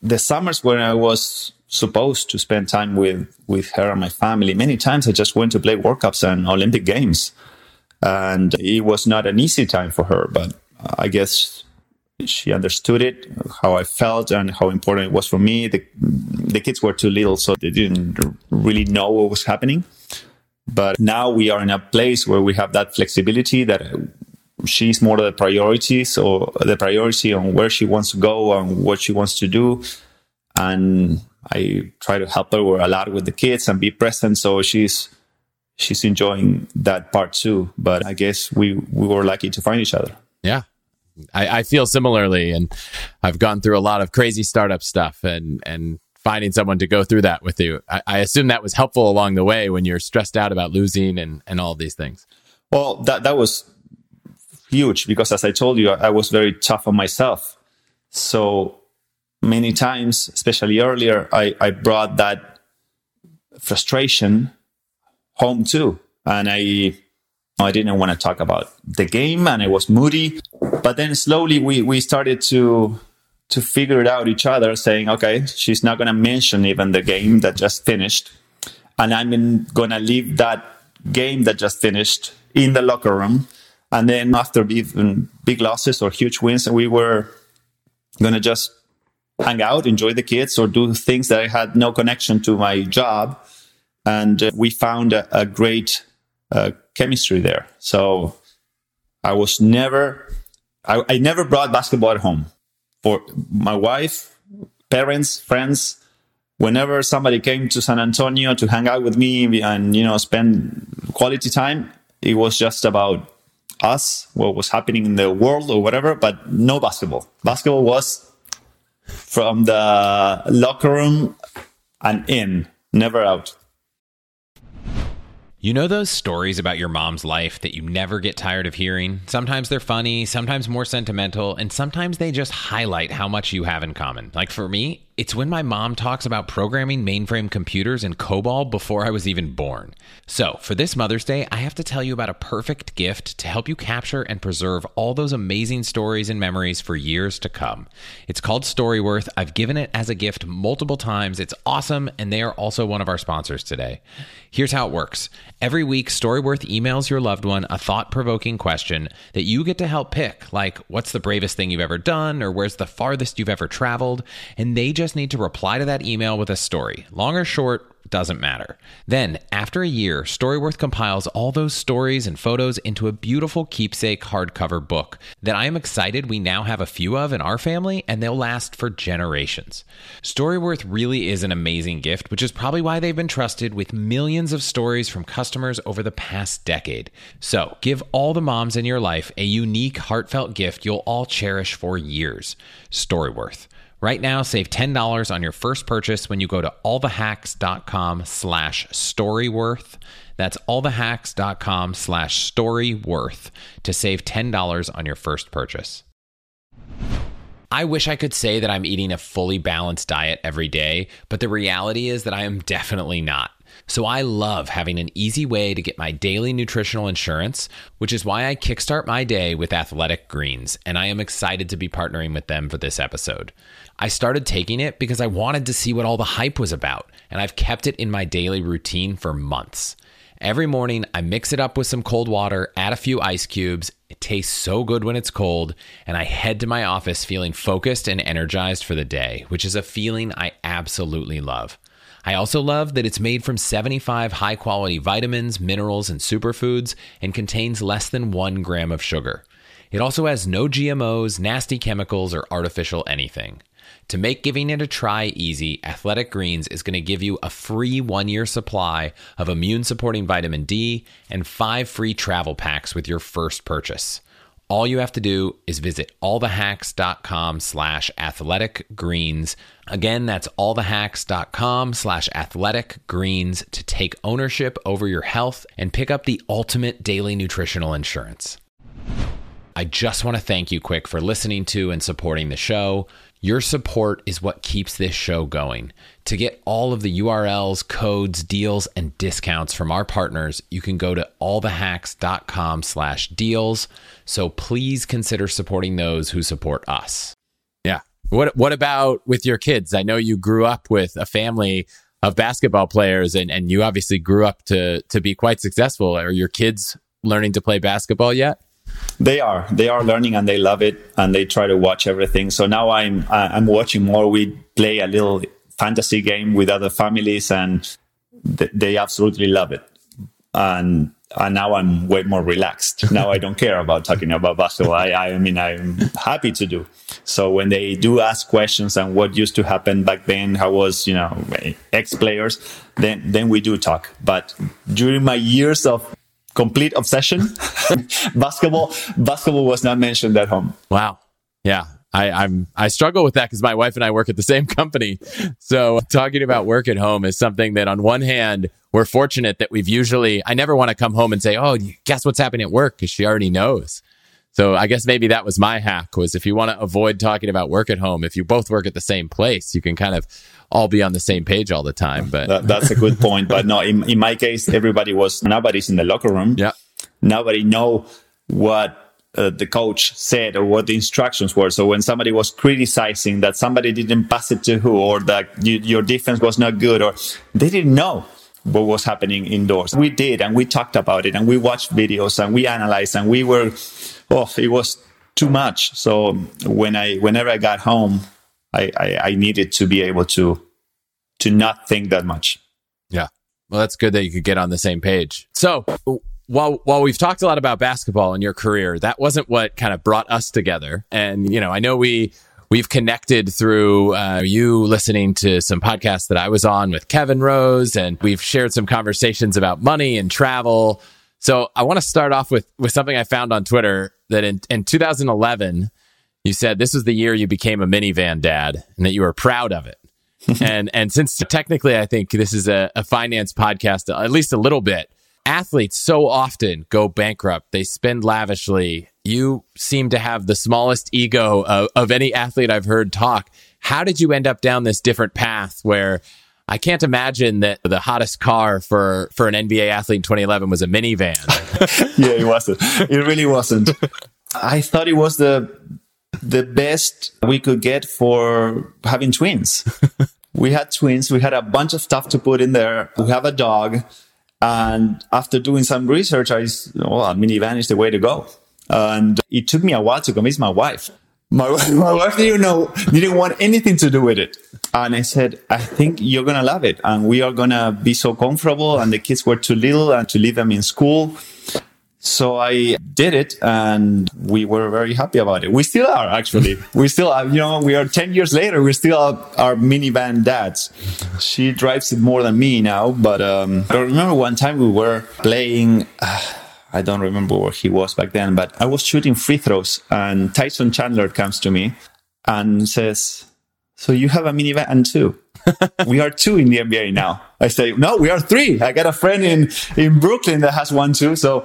the summers when I was supposed to spend time with, with her and my family, many times I just went to play World Cups and Olympic Games. And it was not an easy time for her, but I guess she understood it, how I felt, and how important it was for me. The, the kids were too little, so they didn't really know what was happening. But now we are in a place where we have that flexibility that she's more the priority, so the priority on where she wants to go and what she wants to do. And I try to help her a lot with the kids and be present. So she's she's enjoying that part too. But I guess we we were lucky to find each other. Yeah, I, I feel similarly, and I've gone through a lot of crazy startup stuff, and and finding someone to go through that with you. I, I, assume that was helpful along the way when you're stressed out about losing and, and all these things. Well, that, that was huge because as I told you, I, I was very tough on myself. So many times, especially earlier, I, I brought that frustration home too. And I I didn't want to talk about the game and I was moody. But then slowly we, we started to to figure it out each other, saying, okay, she's not gonna mention even the game that just finished. And I'm gonna leave that game that just finished in the locker room. And then after even big losses or huge wins, we were gonna just hang out, enjoy the kids, or do things that I had no connection to my job. And uh, we found a, a great uh, chemistry there. So I was never, I, I never brought basketball at home. For my wife, parents, friends, whenever somebody came to San Antonio to hang out with me and you know spend quality time, it was just about us, what was happening in the world or whatever, but no basketball. Basketball was from the locker room and in, never out. You know those stories about your mom's life that you never get tired of hearing? Sometimes they're funny, sometimes more sentimental, and sometimes they just highlight how much you have in common. Like for me, it's when my mom talks about programming mainframe computers in COBOL before I was even born. So, for this Mother's Day, I have to tell you about a perfect gift to help you capture and preserve all those amazing stories and memories for years to come. It's called Storyworth. I've given it as a gift multiple times. It's awesome, and they are also one of our sponsors today. Here's how it works every week, Storyworth emails your loved one a thought provoking question that you get to help pick, like, what's the bravest thing you've ever done, or where's the farthest you've ever traveled? And they just just need to reply to that email with a story. Long or short, doesn't matter. Then, after a year, Storyworth compiles all those stories and photos into a beautiful keepsake hardcover book that I am excited we now have a few of in our family and they'll last for generations. Storyworth really is an amazing gift, which is probably why they've been trusted with millions of stories from customers over the past decade. So, give all the moms in your life a unique, heartfelt gift you'll all cherish for years. Storyworth. Right now, save $10 on your first purchase when you go to allthehacks.com slash storyworth. That's allthehacks.com slash storyworth to save $10 on your first purchase. I wish I could say that I'm eating a fully balanced diet every day, but the reality is that I am definitely not. So I love having an easy way to get my daily nutritional insurance, which is why I kickstart my day with Athletic Greens, and I am excited to be partnering with them for this episode. I started taking it because I wanted to see what all the hype was about, and I've kept it in my daily routine for months. Every morning, I mix it up with some cold water, add a few ice cubes. It tastes so good when it's cold, and I head to my office feeling focused and energized for the day, which is a feeling I absolutely love. I also love that it's made from 75 high quality vitamins, minerals, and superfoods and contains less than one gram of sugar. It also has no GMOs, nasty chemicals, or artificial anything. To make giving it a try easy, Athletic Greens is going to give you a free one year supply of immune supporting vitamin D and five free travel packs with your first purchase. All you have to do is visit allthehacks.com slash athletic greens. Again, that's allthehacks.com slash athletic greens to take ownership over your health and pick up the ultimate daily nutritional insurance. I just want to thank you quick for listening to and supporting the show. Your support is what keeps this show going. To get all of the URLs, codes, deals, and discounts from our partners, you can go to allthehacks.com slash deals. So please consider supporting those who support us. Yeah. What what about with your kids? I know you grew up with a family of basketball players and, and you obviously grew up to to be quite successful. Are your kids learning to play basketball yet? They are. They are learning and they love it and they try to watch everything. So now I'm I'm watching more. We play a little fantasy game with other families and th- they absolutely love it. And and now I'm way more relaxed. [laughs] Now I don't care about talking about basketball. I, I mean, I'm happy to do. So when they do ask questions and what used to happen back then, how was, you know, ex players, then, then we do talk. But during my years of complete obsession. [laughs] basketball, basketball was not mentioned at home. Wow. Yeah. I, I'm I struggle with that because my wife and I work at the same company. So talking about work at home is something that on one hand we're fortunate that we've usually I never want to come home and say, "Oh, guess what's happening at work?" because she already knows. So I guess maybe that was my hack was if you want to avoid talking about work at home, if you both work at the same place, you can kind of all be on the same page all the time. But that, that's a good point. But no, in, in my case, everybody was nobody's in the locker room. Yeah, nobody know what uh, the coach said or what the instructions were. So when somebody was criticizing that somebody didn't pass it to who or that you, your defense was not good or they didn't know what was happening indoors. We did and we talked about it and we watched videos and we analyzed and we were, oh, it was too much. So when I, whenever I got home, I, I, I needed to be able to, to not think that much. Yeah. Well, that's good that you could get on the same page. So while while we've talked a lot about basketball in your career, that wasn't what kind of brought us together. And you know, I know we we've connected through uh, you listening to some podcasts that I was on with Kevin Rose, and we've shared some conversations about money and travel. So I want to start off with with something I found on Twitter that in, in 2011 you said this was the year you became a minivan dad and that you were proud of it. [laughs] and and since technically I think this is a, a finance podcast, at least a little bit, athletes so often go bankrupt. They spend lavishly. You seem to have the smallest ego of, of any athlete I've heard talk. How did you end up down this different path where I can't imagine that the hottest car for, for an NBA athlete in 2011 was a minivan. [laughs] yeah, it wasn't. It really wasn't. I thought it was the the best we could get for having twins. we had twins. We had a bunch of stuff to put in there. We have a dog. And after doing some research, I, well, a minivan is the way to go. And it took me a while to convince my wife. My, [laughs] my wife didn't know, didn't want anything to do with it. And I said, I think you're going to love it. And we are going to be so comfortable. And the kids were too little and to leave them in school. So I did it and we were very happy about it. We still are actually. [laughs] we still are, you know, we are 10 years later. We still are our minivan dads. She drives it more than me now. But um, I remember one time we were playing. Uh, I don't remember where he was back then, but I was shooting free throws and Tyson Chandler comes to me and says, so you have a minivan too? [laughs] we are two in the NBA now. I say, no, we are three. I got a friend in, in Brooklyn that has one too. So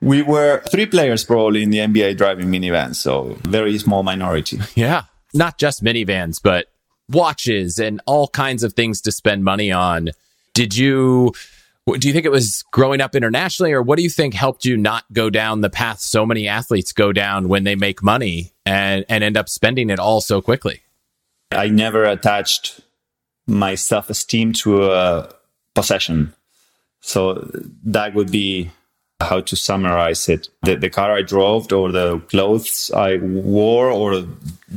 we were three players probably in the NBA driving minivans. So very small minority. [laughs] Yeah. Not just minivans, but watches and all kinds of things to spend money on. Did you do you think it was growing up internationally, or what do you think helped you not go down the path so many athletes go down when they make money and, and end up spending it all so quickly? I never attached my self esteem to a possession. So that would be how to summarize it. The, the car I drove, or the clothes I wore, or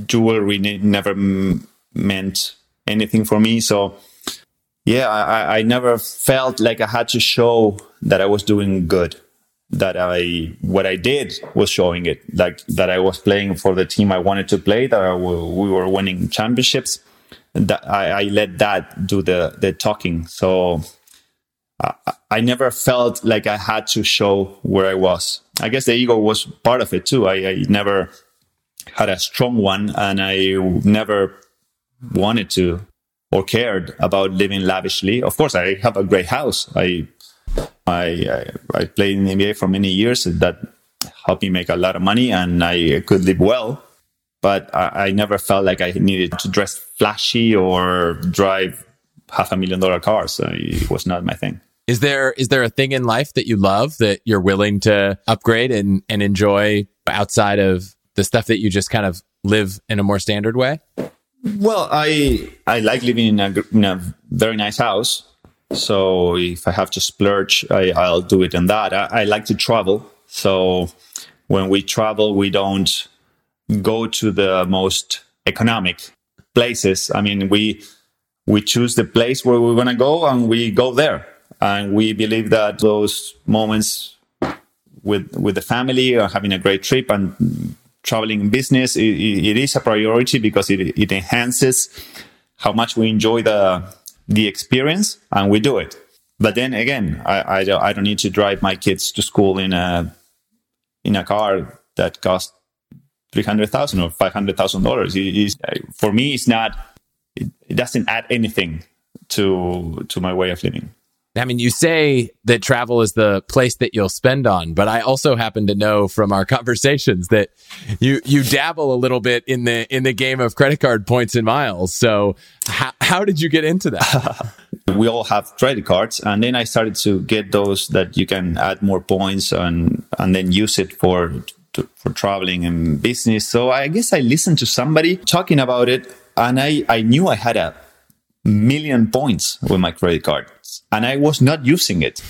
jewelry never m- meant anything for me. So yeah, I, I never felt like I had to show that I was doing good. That I what I did was showing it, like that I was playing for the team I wanted to play. That we were winning championships. That I, I let that do the the talking. So I, I never felt like I had to show where I was. I guess the ego was part of it too. I, I never had a strong one, and I never wanted to or cared about living lavishly. Of course, I have a great house. I I I, I played in the NBA for many years. That helped me make a lot of money, and I could live well. But I, I never felt like I needed to dress flashy or drive half a million dollar cars. So it was not my thing. Is there is there a thing in life that you love that you're willing to upgrade and, and enjoy outside of the stuff that you just kind of live in a more standard way? Well, I I like living in a, in a very nice house. So if I have to splurge, I, I'll do it in that. I, I like to travel. So when we travel, we don't go to the most economic places. I mean, we we choose the place where we're gonna go and we go there. And we believe that those moments with with the family or having a great trip and traveling in business, it, it is a priority because it, it enhances how much we enjoy the the experience, and we do it. But then again, I, I, don't, I don't need to drive my kids to school in a in a car that costs three hundred thousand or five hundred thousand dollars. For me, it's not. It, it doesn't add anything to to my way of living. I mean, you say that travel is the place that you'll spend on, but I also happen to know from our [laughs] conversations that you you dabble a little bit in the in the game of credit card points and miles. So, how how did you get into that? [laughs] we all have credit cards, and then I started to get those that you can add more points and and then use it for to, for traveling and business. So I guess I listened to somebody talking about it, and I I knew I had a million points with my credit cards and I was not using it.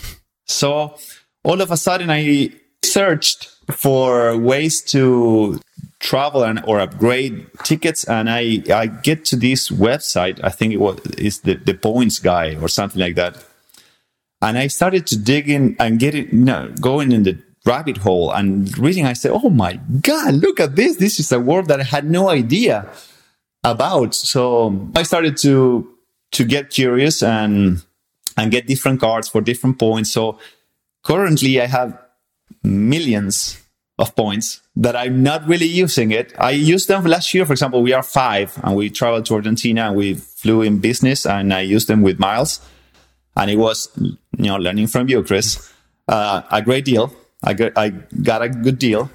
So all of a sudden I searched for ways to travel and or upgrade tickets and I, I get to this website. I think it was is the, the points guy or something like that. And I started to dig in and get it, you know, going in the rabbit hole and reading. I said, Oh my God, look at this. This is a world that I had no idea about. So I started to to get curious and and get different cards for different points. So currently I have millions of points that I'm not really using it. I used them last year. For example, we are five and we traveled to Argentina and we flew in business and I used them with miles. And it was, you know, learning from you, Chris, uh, a great deal. I got, I got a good deal.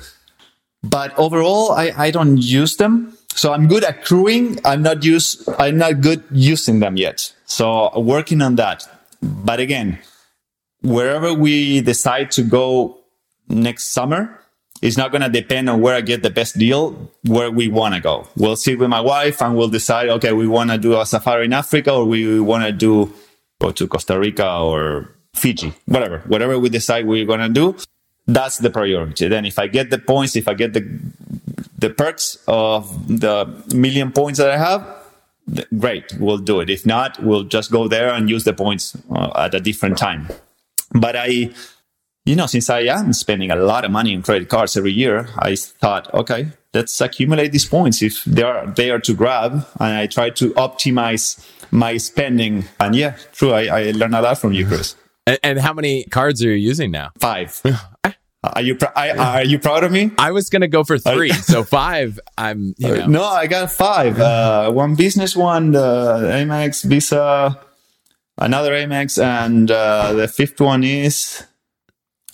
But overall, I, I don't use them so I'm good at crewing. I'm not use, I'm not good using them yet. So working on that. But again, wherever we decide to go next summer, it's not going to depend on where I get the best deal, where we want to go. We'll sit with my wife and we'll decide, okay, we want to do a safari in Africa or we want to do, go to Costa Rica or Fiji, whatever, whatever we decide we're going to do. That's the priority. Then if I get the points, if I get the the perks of the million points that I have, great, we'll do it. If not, we'll just go there and use the points uh, at a different time. But I, you know, since I am spending a lot of money on credit cards every year, I thought, okay, let's accumulate these points if they are there to grab. And I try to optimize my spending. And yeah, true, I, I learned a lot from you, Chris. And, and how many cards are you using now? Five. [laughs] Are you pr- I, are you proud of me? I was gonna go for three, so five. I'm [laughs] you know. no, I got five. Uh, one business one, the Amex Visa, another Amex, and uh, the fifth one is.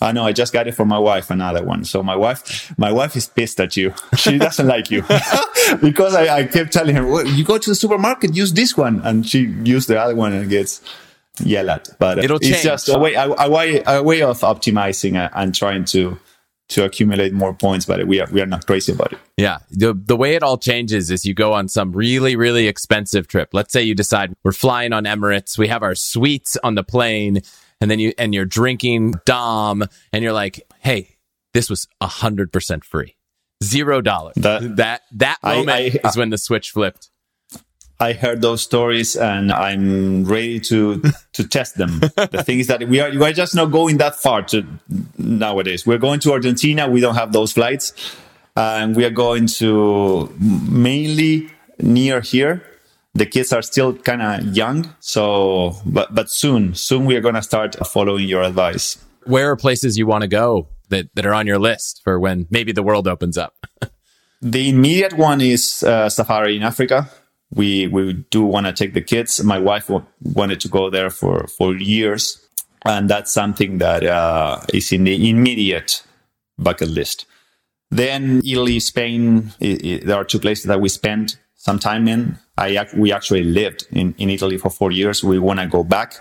I know I just got it for my wife, another one. So my wife, my wife is pissed at you. [laughs] She doesn't like you [laughs] because I, I, kept telling her, well, "You go to the supermarket, use this one," and she used the other one and gets yell at. But It'll it's change. just a way, a, a, way, a way of optimizing uh, and trying to to accumulate more points. But we are we are not crazy about it. Yeah, the the way it all changes is you go on some really really expensive trip. Let's say you decide we're flying on Emirates, we have our suites on the plane, and then you and you're drinking Dom, and you're like, hey, this was a hundred percent free. Zero dollars. That that that moment I, I, is when the switch flipped. I heard those stories and I'm ready to to test them. [laughs] the thing is that we are we are just not going that far to nowadays. We're going to Argentina. We don't have those flights, and we are going to mainly near here. The kids are still kind of young, so but but soon soon we are going to start following your advice. Where are places you want to go that that are on your list for when maybe the world opens up? [laughs] the immediate one is uh, safari in Africa we we do want to take the kids. My wife wanted to go there for for years, and that's something that uh, is in the immediate bucket list. Then Italy, Spain. It, it, there are two places that we spent some time in. I we actually lived in in Italy for four years. We want to go back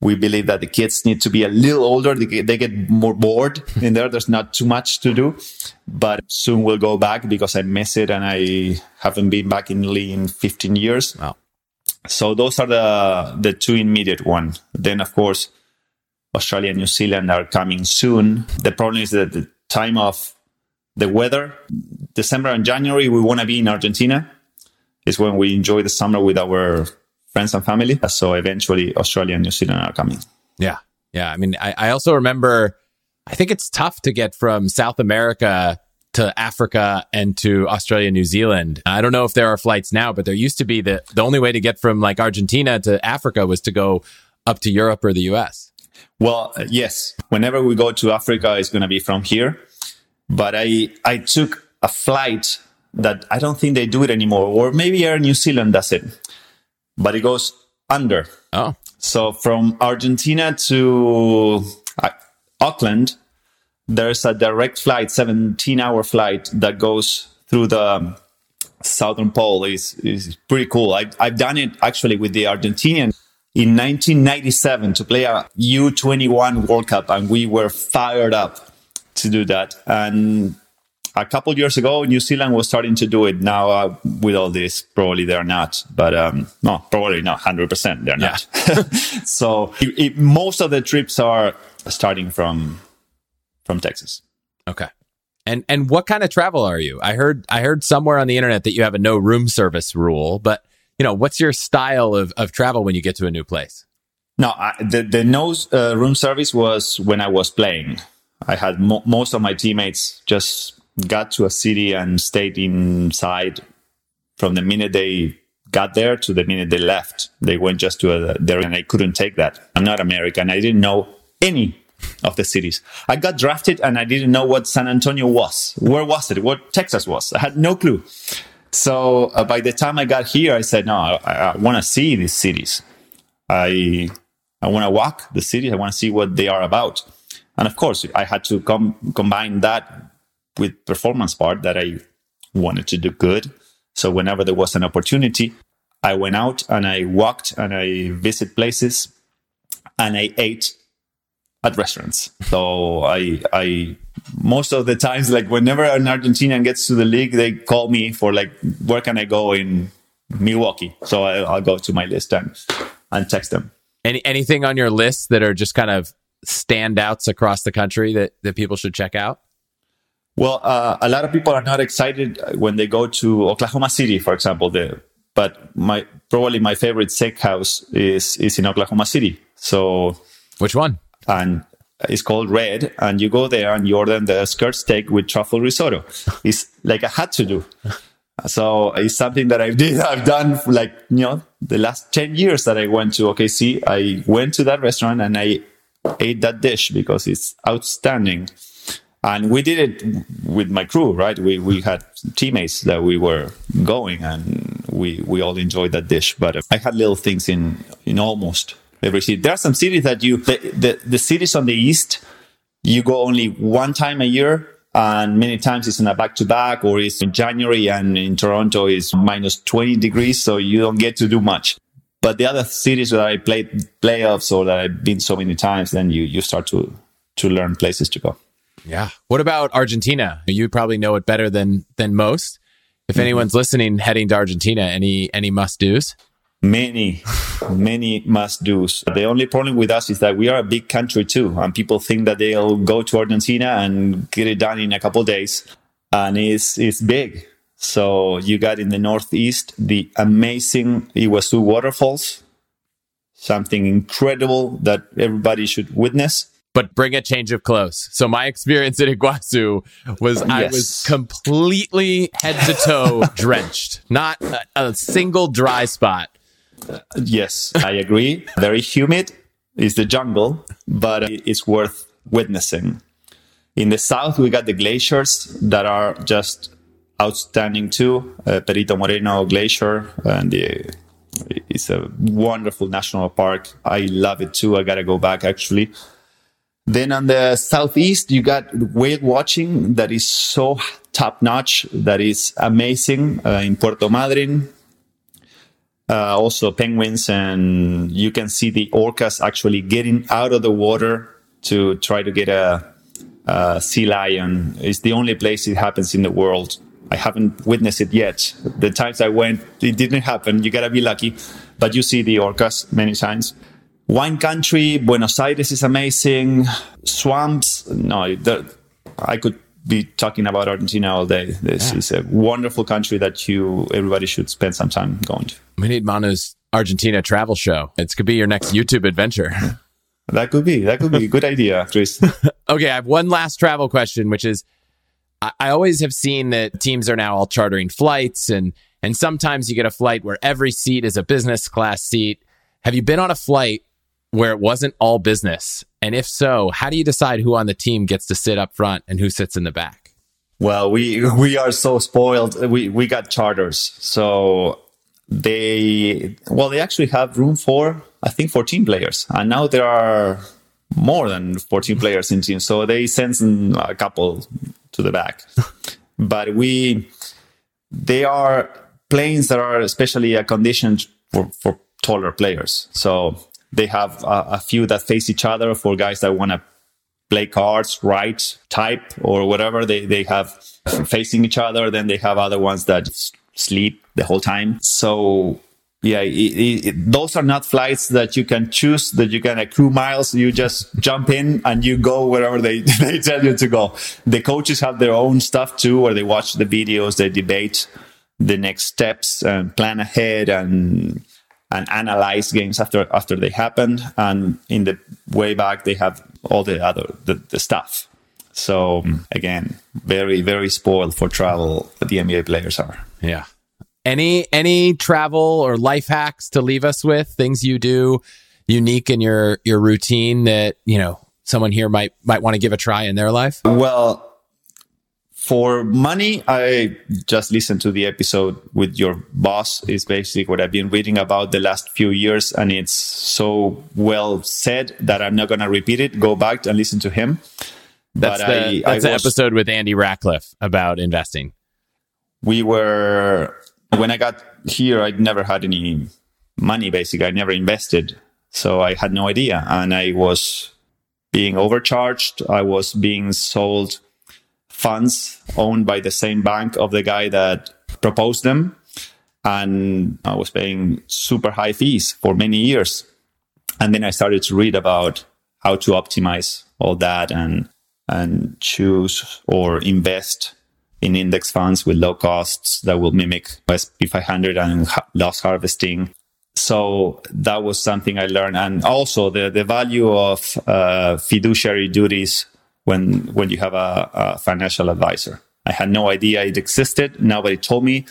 we believe that the kids need to be a little older. They get, they get more bored in there. There's not too much to do, but soon we'll go back because I miss it and I haven't been back Italy in 15 years. Wow. So those are the, the two immediate ones. Then of course, Australia and New Zealand are coming soon. The problem is that the time of the weather, December and January, we want to be in Argentina is when we enjoy the summer with our friends and family. So eventually Australia and New Zealand are coming. Yeah. Yeah. I mean, I, I also remember, I think it's tough to get from South America to Africa and to Australia, New Zealand. I don't know if there are flights now, but there used to be the, the only way to get from like Argentina to Africa was to go up to Europe or the US. Well, yes. Whenever we go to Africa, it's going to be from here. But I, I took a flight that I don't think they do it anymore, or maybe Air New Zealand does it but it goes under. Oh. So from Argentina to uh, Auckland, there's a direct flight, 17 hour flight that goes through the southern pole. is is pretty cool. I, I've done it actually with the Argentinian in 1997 to play a U21 World Cup, and we were fired up to do that. And a couple years ago, New Zealand was starting to do it. Now, uh, with all this, probably they're not. But um, no, probably not. Hundred percent, they're yeah. not. [laughs] so it, it, most of the trips are starting from from Texas. Okay. And and what kind of travel are you? I heard I heard somewhere on the internet that you have a no room service rule, but you know, what's your style of, of travel when you get to a new place? No, I, the the no uh, room service was when I was playing. I had mo- most of my teammates just got to a city and stayed inside from the minute they got there to the minute they left. They went just to a, there and I couldn't take that. I'm not American. I didn't know any of the cities. I got drafted and I didn't know what San Antonio was. Where was it? What Texas was? I had no clue. So uh, by the time I got here, I said, no, I, I want to see these cities. I, I want to walk the cities. I want to see what they are about. And of course, I had to com- combine that with performance part that I wanted to do good. So whenever there was an opportunity, I went out and I walked and I visit places and I ate at restaurants. So I, I, most of the times, like whenever an Argentinian gets to the league, they call me for like, where can I go in Milwaukee? So I, will go to my list and, and text them. Any, anything on your list that are just kind of standouts across the country that, that people should check out? Well, uh, a lot of people are not excited when they go to Oklahoma City, for example. The but my probably my favorite steakhouse is is in Oklahoma City. So which one? And it's called Red, and you go there and you order the skirt steak with truffle risotto. [laughs] It's like I had to do. So it's something that I did. [laughs] I've done like you know the last ten years that I went to OKC. I went to that restaurant and I ate that dish because it's outstanding. And we did it with my crew, right? We we had teammates that we were going, and we we all enjoyed that dish. But uh, I had little things in in almost every city. There are some cities that you the the, the cities on the east you go only one time a year and many times it's in a back to back or it's in January and in Toronto is minus 20 degrees. So you don't get to do much. But the other cities that I played playoffs or that I've been so many times, then you, you start to, to learn places to go. Yeah. What about Argentina? You probably know it better than, than most. If mm-hmm. anyone's listening heading to Argentina, any, any must do's? Many, many must do's. The only problem with us is that we are a big country too, and people think that they'll go to Argentina and get it done in a couple days, and it's it's big. So you got in the northeast the amazing Iguazu waterfalls, something incredible that everybody should witness but bring a change of clothes. So my experience at Iguazu was yes. I was completely head to toe [laughs] drenched, not a, a, single dry spot. Yes, I agree. Very humid is the jungle, but it's worth witnessing. In the south, we got the glaciers that are just outstanding too. Uh, Perito Moreno Glacier, and the, it's a wonderful national park. I love it too. I gotta go back actually. Then on the southeast, you got whale watching that is so top notch, that is amazing uh, in Puerto Madryn uh, also penguins, and you can see the orcas actually getting out of the water to try to get a, a sea lion. It's the only place it happens in the world. I haven't witnessed it yet. The times I went, it didn't happen. You gotta be lucky, but you see the orcas many times. Wine country, Buenos Aires is amazing. Swamps, no, the, I could be talking about Argentina all day. This yeah. is a wonderful country that you everybody should spend some time going to. We need Manu's Argentina travel show. It could be your next YouTube adventure. [laughs] that could be. That could be a good idea, Chris. [laughs] okay, I have one last travel question, which is I, I always have seen that teams are now all chartering flights and and sometimes you get a flight where every seat is a business class seat. Have you been on a flight where it wasn't all business? And if so, how do you decide who on the team gets to sit up front and who sits in the back? Well, we [laughs] we are so spoiled. We we got charters, so they well they actually have room for I think 14 players, and now there are more than 14 players in teams. So they send a couple to the back, [laughs] but we they are planes that are especially conditioned for for taller players. So they have a, few that face each other for guys that want to play cards, write, type, or whatever. They they have facing each other. Then they have other ones that sleep the whole time. So yeah, it, it, those are not flights that you can choose that you can accrue miles. You just jump in and you go wherever they, [laughs] they tell you to go. The coaches have their own stuff too, where they watch the videos, they debate the next steps and plan ahead and and analyze games after after they happened. And in the way back, they have all the other the, the stuff. So hmm. again, very very spoiled for travel. The NBA players are. Yeah. Any any travel or life hacks to leave us with? Things you do unique in your your routine that you know someone here might might want to give a try in their life. Well, for money, I just listened to the episode with your boss. Is basically what I've been reading about the last few years, and it's so well said that I'm not going to repeat it. Go back and listen to him. That's but the, I, that's I the episode with Andy Rachleff about investing. We were when I got here. I'd never had any money. Basically, I never invested, so I had no idea, and I was being overcharged. I was being sold funds owned by the same bank of the guy that proposed them. And I was paying super high fees for many years. And then I started to read about how to optimize all that and, and choose or invest in index funds with low costs that will mimic S&P 500 and loss harvesting. So that was something I learned. And also the, the value of uh, fiduciary duties when, when you have a, a financial advisor. I had no idea it existed. Nobody told me.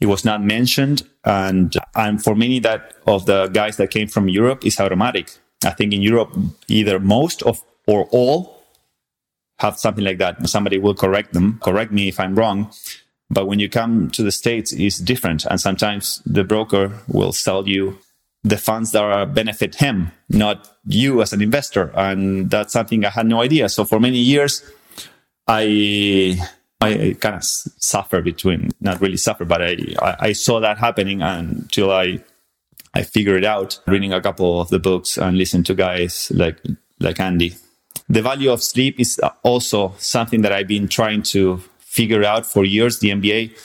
It was not mentioned. And, and for many that of the guys that came from Europe is automatic. I think in Europe, either most of or all have something like that. Somebody will correct them, correct me if I'm wrong. But when you come to the States, it's different. And sometimes the broker will sell you the funds that are benefit him, not you as an investor. And that's something I had no idea. So for many years, I, I kind of suffer between, not really suffer, but I, I, saw that happening until I, I figured it out reading a couple of the books and listening to guys like, like Andy. The value of sleep is also something that I've been trying to figure out for years. The NBA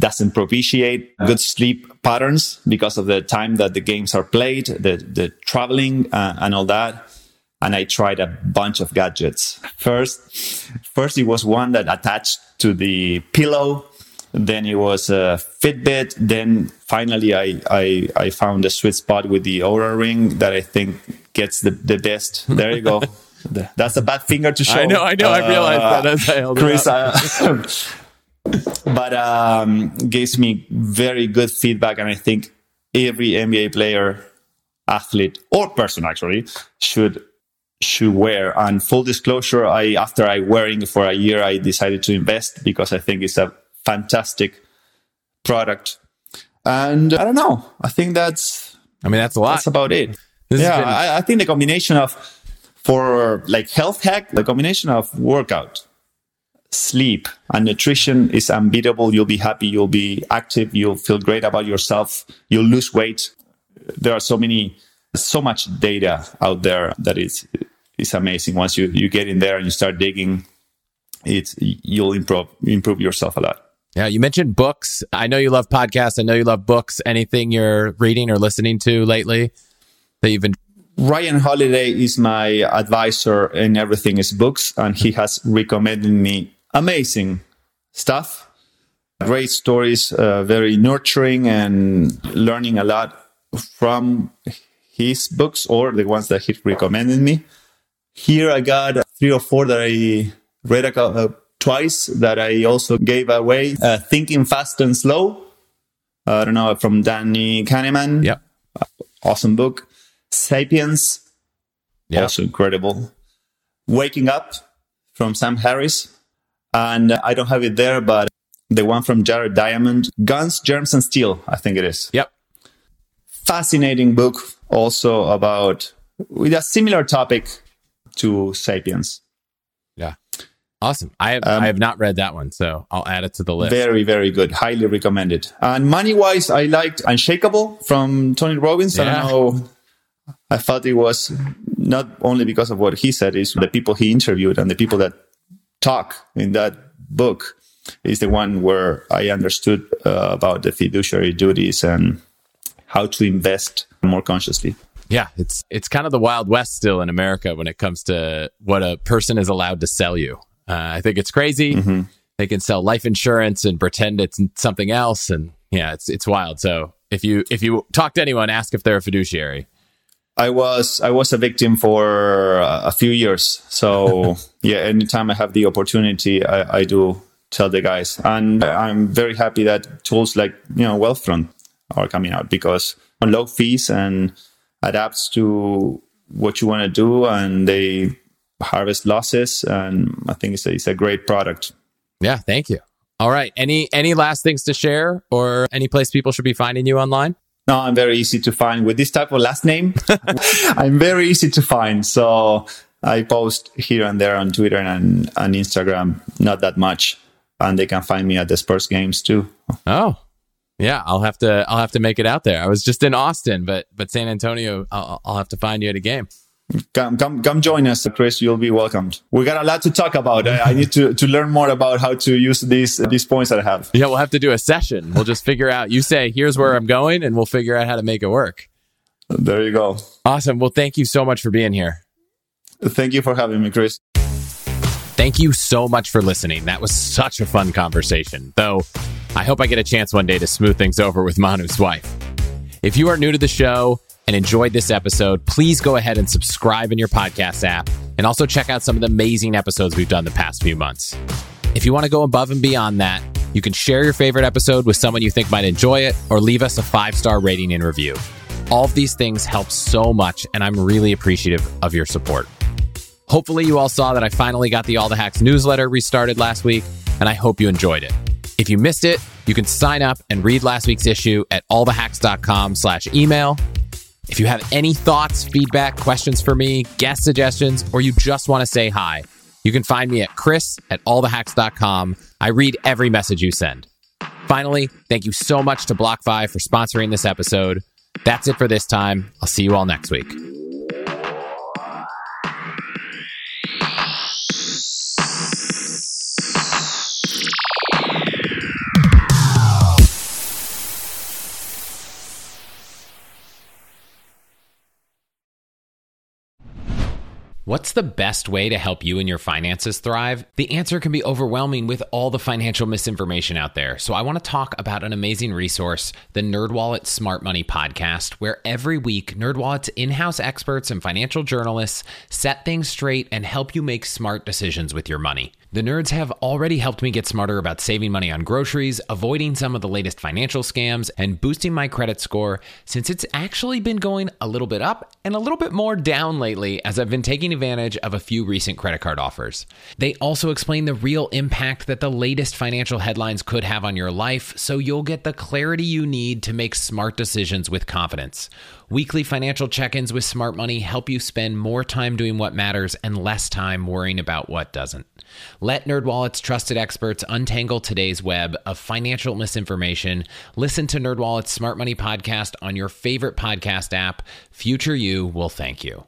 doesn't propitiate good sleep patterns because of the time that the games are played, the, the traveling uh, and all that. And I tried a bunch of gadgets. First, first it was one that attached to the pillow. Then it was a Fitbit. Then finally I, I, I found a sweet spot with the Oura ring that I think gets the, the best. There you go. [laughs] That's a bad finger to show. I know, I know. Uh, I realized that as I held Chris, uh, [laughs] but um, gives me very good feedback, and I think every NBA player, athlete, or person actually should should wear. And full disclosure, I after I wearing for a year, I decided to invest because I think it's a fantastic product. And I don't know. I think that's. I mean, that's a lot. That's about it. This yeah, been... I, I think the combination of for like health hack, the combination of workout, sleep, and nutrition is unbeatable. You'll be happy. You'll be active. You'll feel great about yourself. You'll lose weight. There are so many, so much data out there that is, is amazing. Once you, you get in there and you start digging, it's, you'll improve, improve yourself a lot. Yeah, you mentioned books. I know you love podcasts. I know you love books. Anything you're reading or listening to lately that you've been Ryan Holiday is my advisor in everything is books, and he has recommended me amazing stuff. Great stories, uh, very nurturing, and learning a lot from his books or the ones that he recommended me. Here I got three or four that I read a, uh, twice that I also gave away. Uh, Thinking Fast and Slow. I don't know, from Danny Kahneman. Yeah. Awesome book. Sapiens, yeah. also incredible. Waking Up from Sam Harris. And I don't have it there, but the one from Jared Diamond, Guns, Germs, and Steel, I think it is. Yep. Fascinating book also about with a similar topic to Sapiens. Yeah. Awesome. I have, um, I have not read that one, so I'll add it to the list. Very, very good. Highly recommended. And money wise, I liked Unshakeable from Tony Robbins. Yeah. I don't know I felt it was not only because of what he said, is the people he interviewed and the people that talk in that book is the one where I understood uh, about the fiduciary duties and how to invest more consciously. Yeah, it's it's kind of the wild west still in America when it comes to what a person is allowed to sell you. Uh, I think it's crazy. Mm-hmm. They can sell life insurance and pretend it's something else, and yeah, it's it's wild. So if you if you talk to anyone, ask if they're a fiduciary I was I was a victim for uh, a few years. So [laughs] yeah, anytime I have the opportunity, I, I, do tell the guys, and I'm very happy that tools like you know Wealthfront are coming out because on low fees and adapts to what you want to do, and they harvest losses, and I think it's a, it's a great product. Yeah, thank you. All right, any any last things to share, or any place people should be finding you online? No, I'm very easy to find with this type of last name. [laughs] I'm very easy to find. So I post here and there on Twitter and, and Instagram, not that much. And they can find me at the Spurs games too. Oh, yeah. I'll have to, I'll have to make it out there. I was just in Austin, but, but San Antonio, I'll, I'll have to find you at a game. Come, come, come join us, Chris. You'll be welcomed. We got a lot to talk about. I, I need to, to learn more about how to use these, these points that I have. Yeah, we'll have to do a session. We'll just figure out, you say, here's where I'm going, and we'll figure out how to make it work. There you go. Awesome. Well, thank you so much for being here. Thank you for having me, Chris. Thank you so much for listening. That was such a fun conversation, though I hope I get a chance one day to smooth things over with Manu's wife. If you are new to the show and enjoyed this episode, please go ahead and subscribe in your podcast app and also check out some of the amazing episodes we've done the past few months. If you want to go above and beyond that, you can share your favorite episode with someone you think might enjoy it or leave us a five star rating and review. All of these things help so much, and I'm really appreciative of your support. Hopefully, you all saw that I finally got the All the Hacks newsletter restarted last week, and I hope you enjoyed it. If you missed it, you can sign up and read last week's issue at allthehacks.com slash email. If you have any thoughts, feedback, questions for me, guest suggestions, or you just want to say hi, you can find me at chris at allthehacks.com. I read every message you send. Finally, thank you so much to BlockFi for sponsoring this episode. That's it for this time. I'll see you all next week. What's the best way to help you and your finances thrive? The answer can be overwhelming with all the financial misinformation out there. So I want to talk about an amazing resource, the NerdWallet Smart Money podcast, where every week NerdWallet's in-house experts and financial journalists set things straight and help you make smart decisions with your money. The nerds have already helped me get smarter about saving money on groceries, avoiding some of the latest financial scams, and boosting my credit score since it's actually been going a little bit up and a little bit more down lately as I've been taking advantage of a few recent credit card offers. They also explain the real impact that the latest financial headlines could have on your life so you'll get the clarity you need to make smart decisions with confidence. Weekly financial check ins with Smart Money help you spend more time doing what matters and less time worrying about what doesn't. Let NerdWallet's trusted experts untangle today's web of financial misinformation. Listen to NerdWallet's Smart Money podcast on your favorite podcast app. Future you will thank you.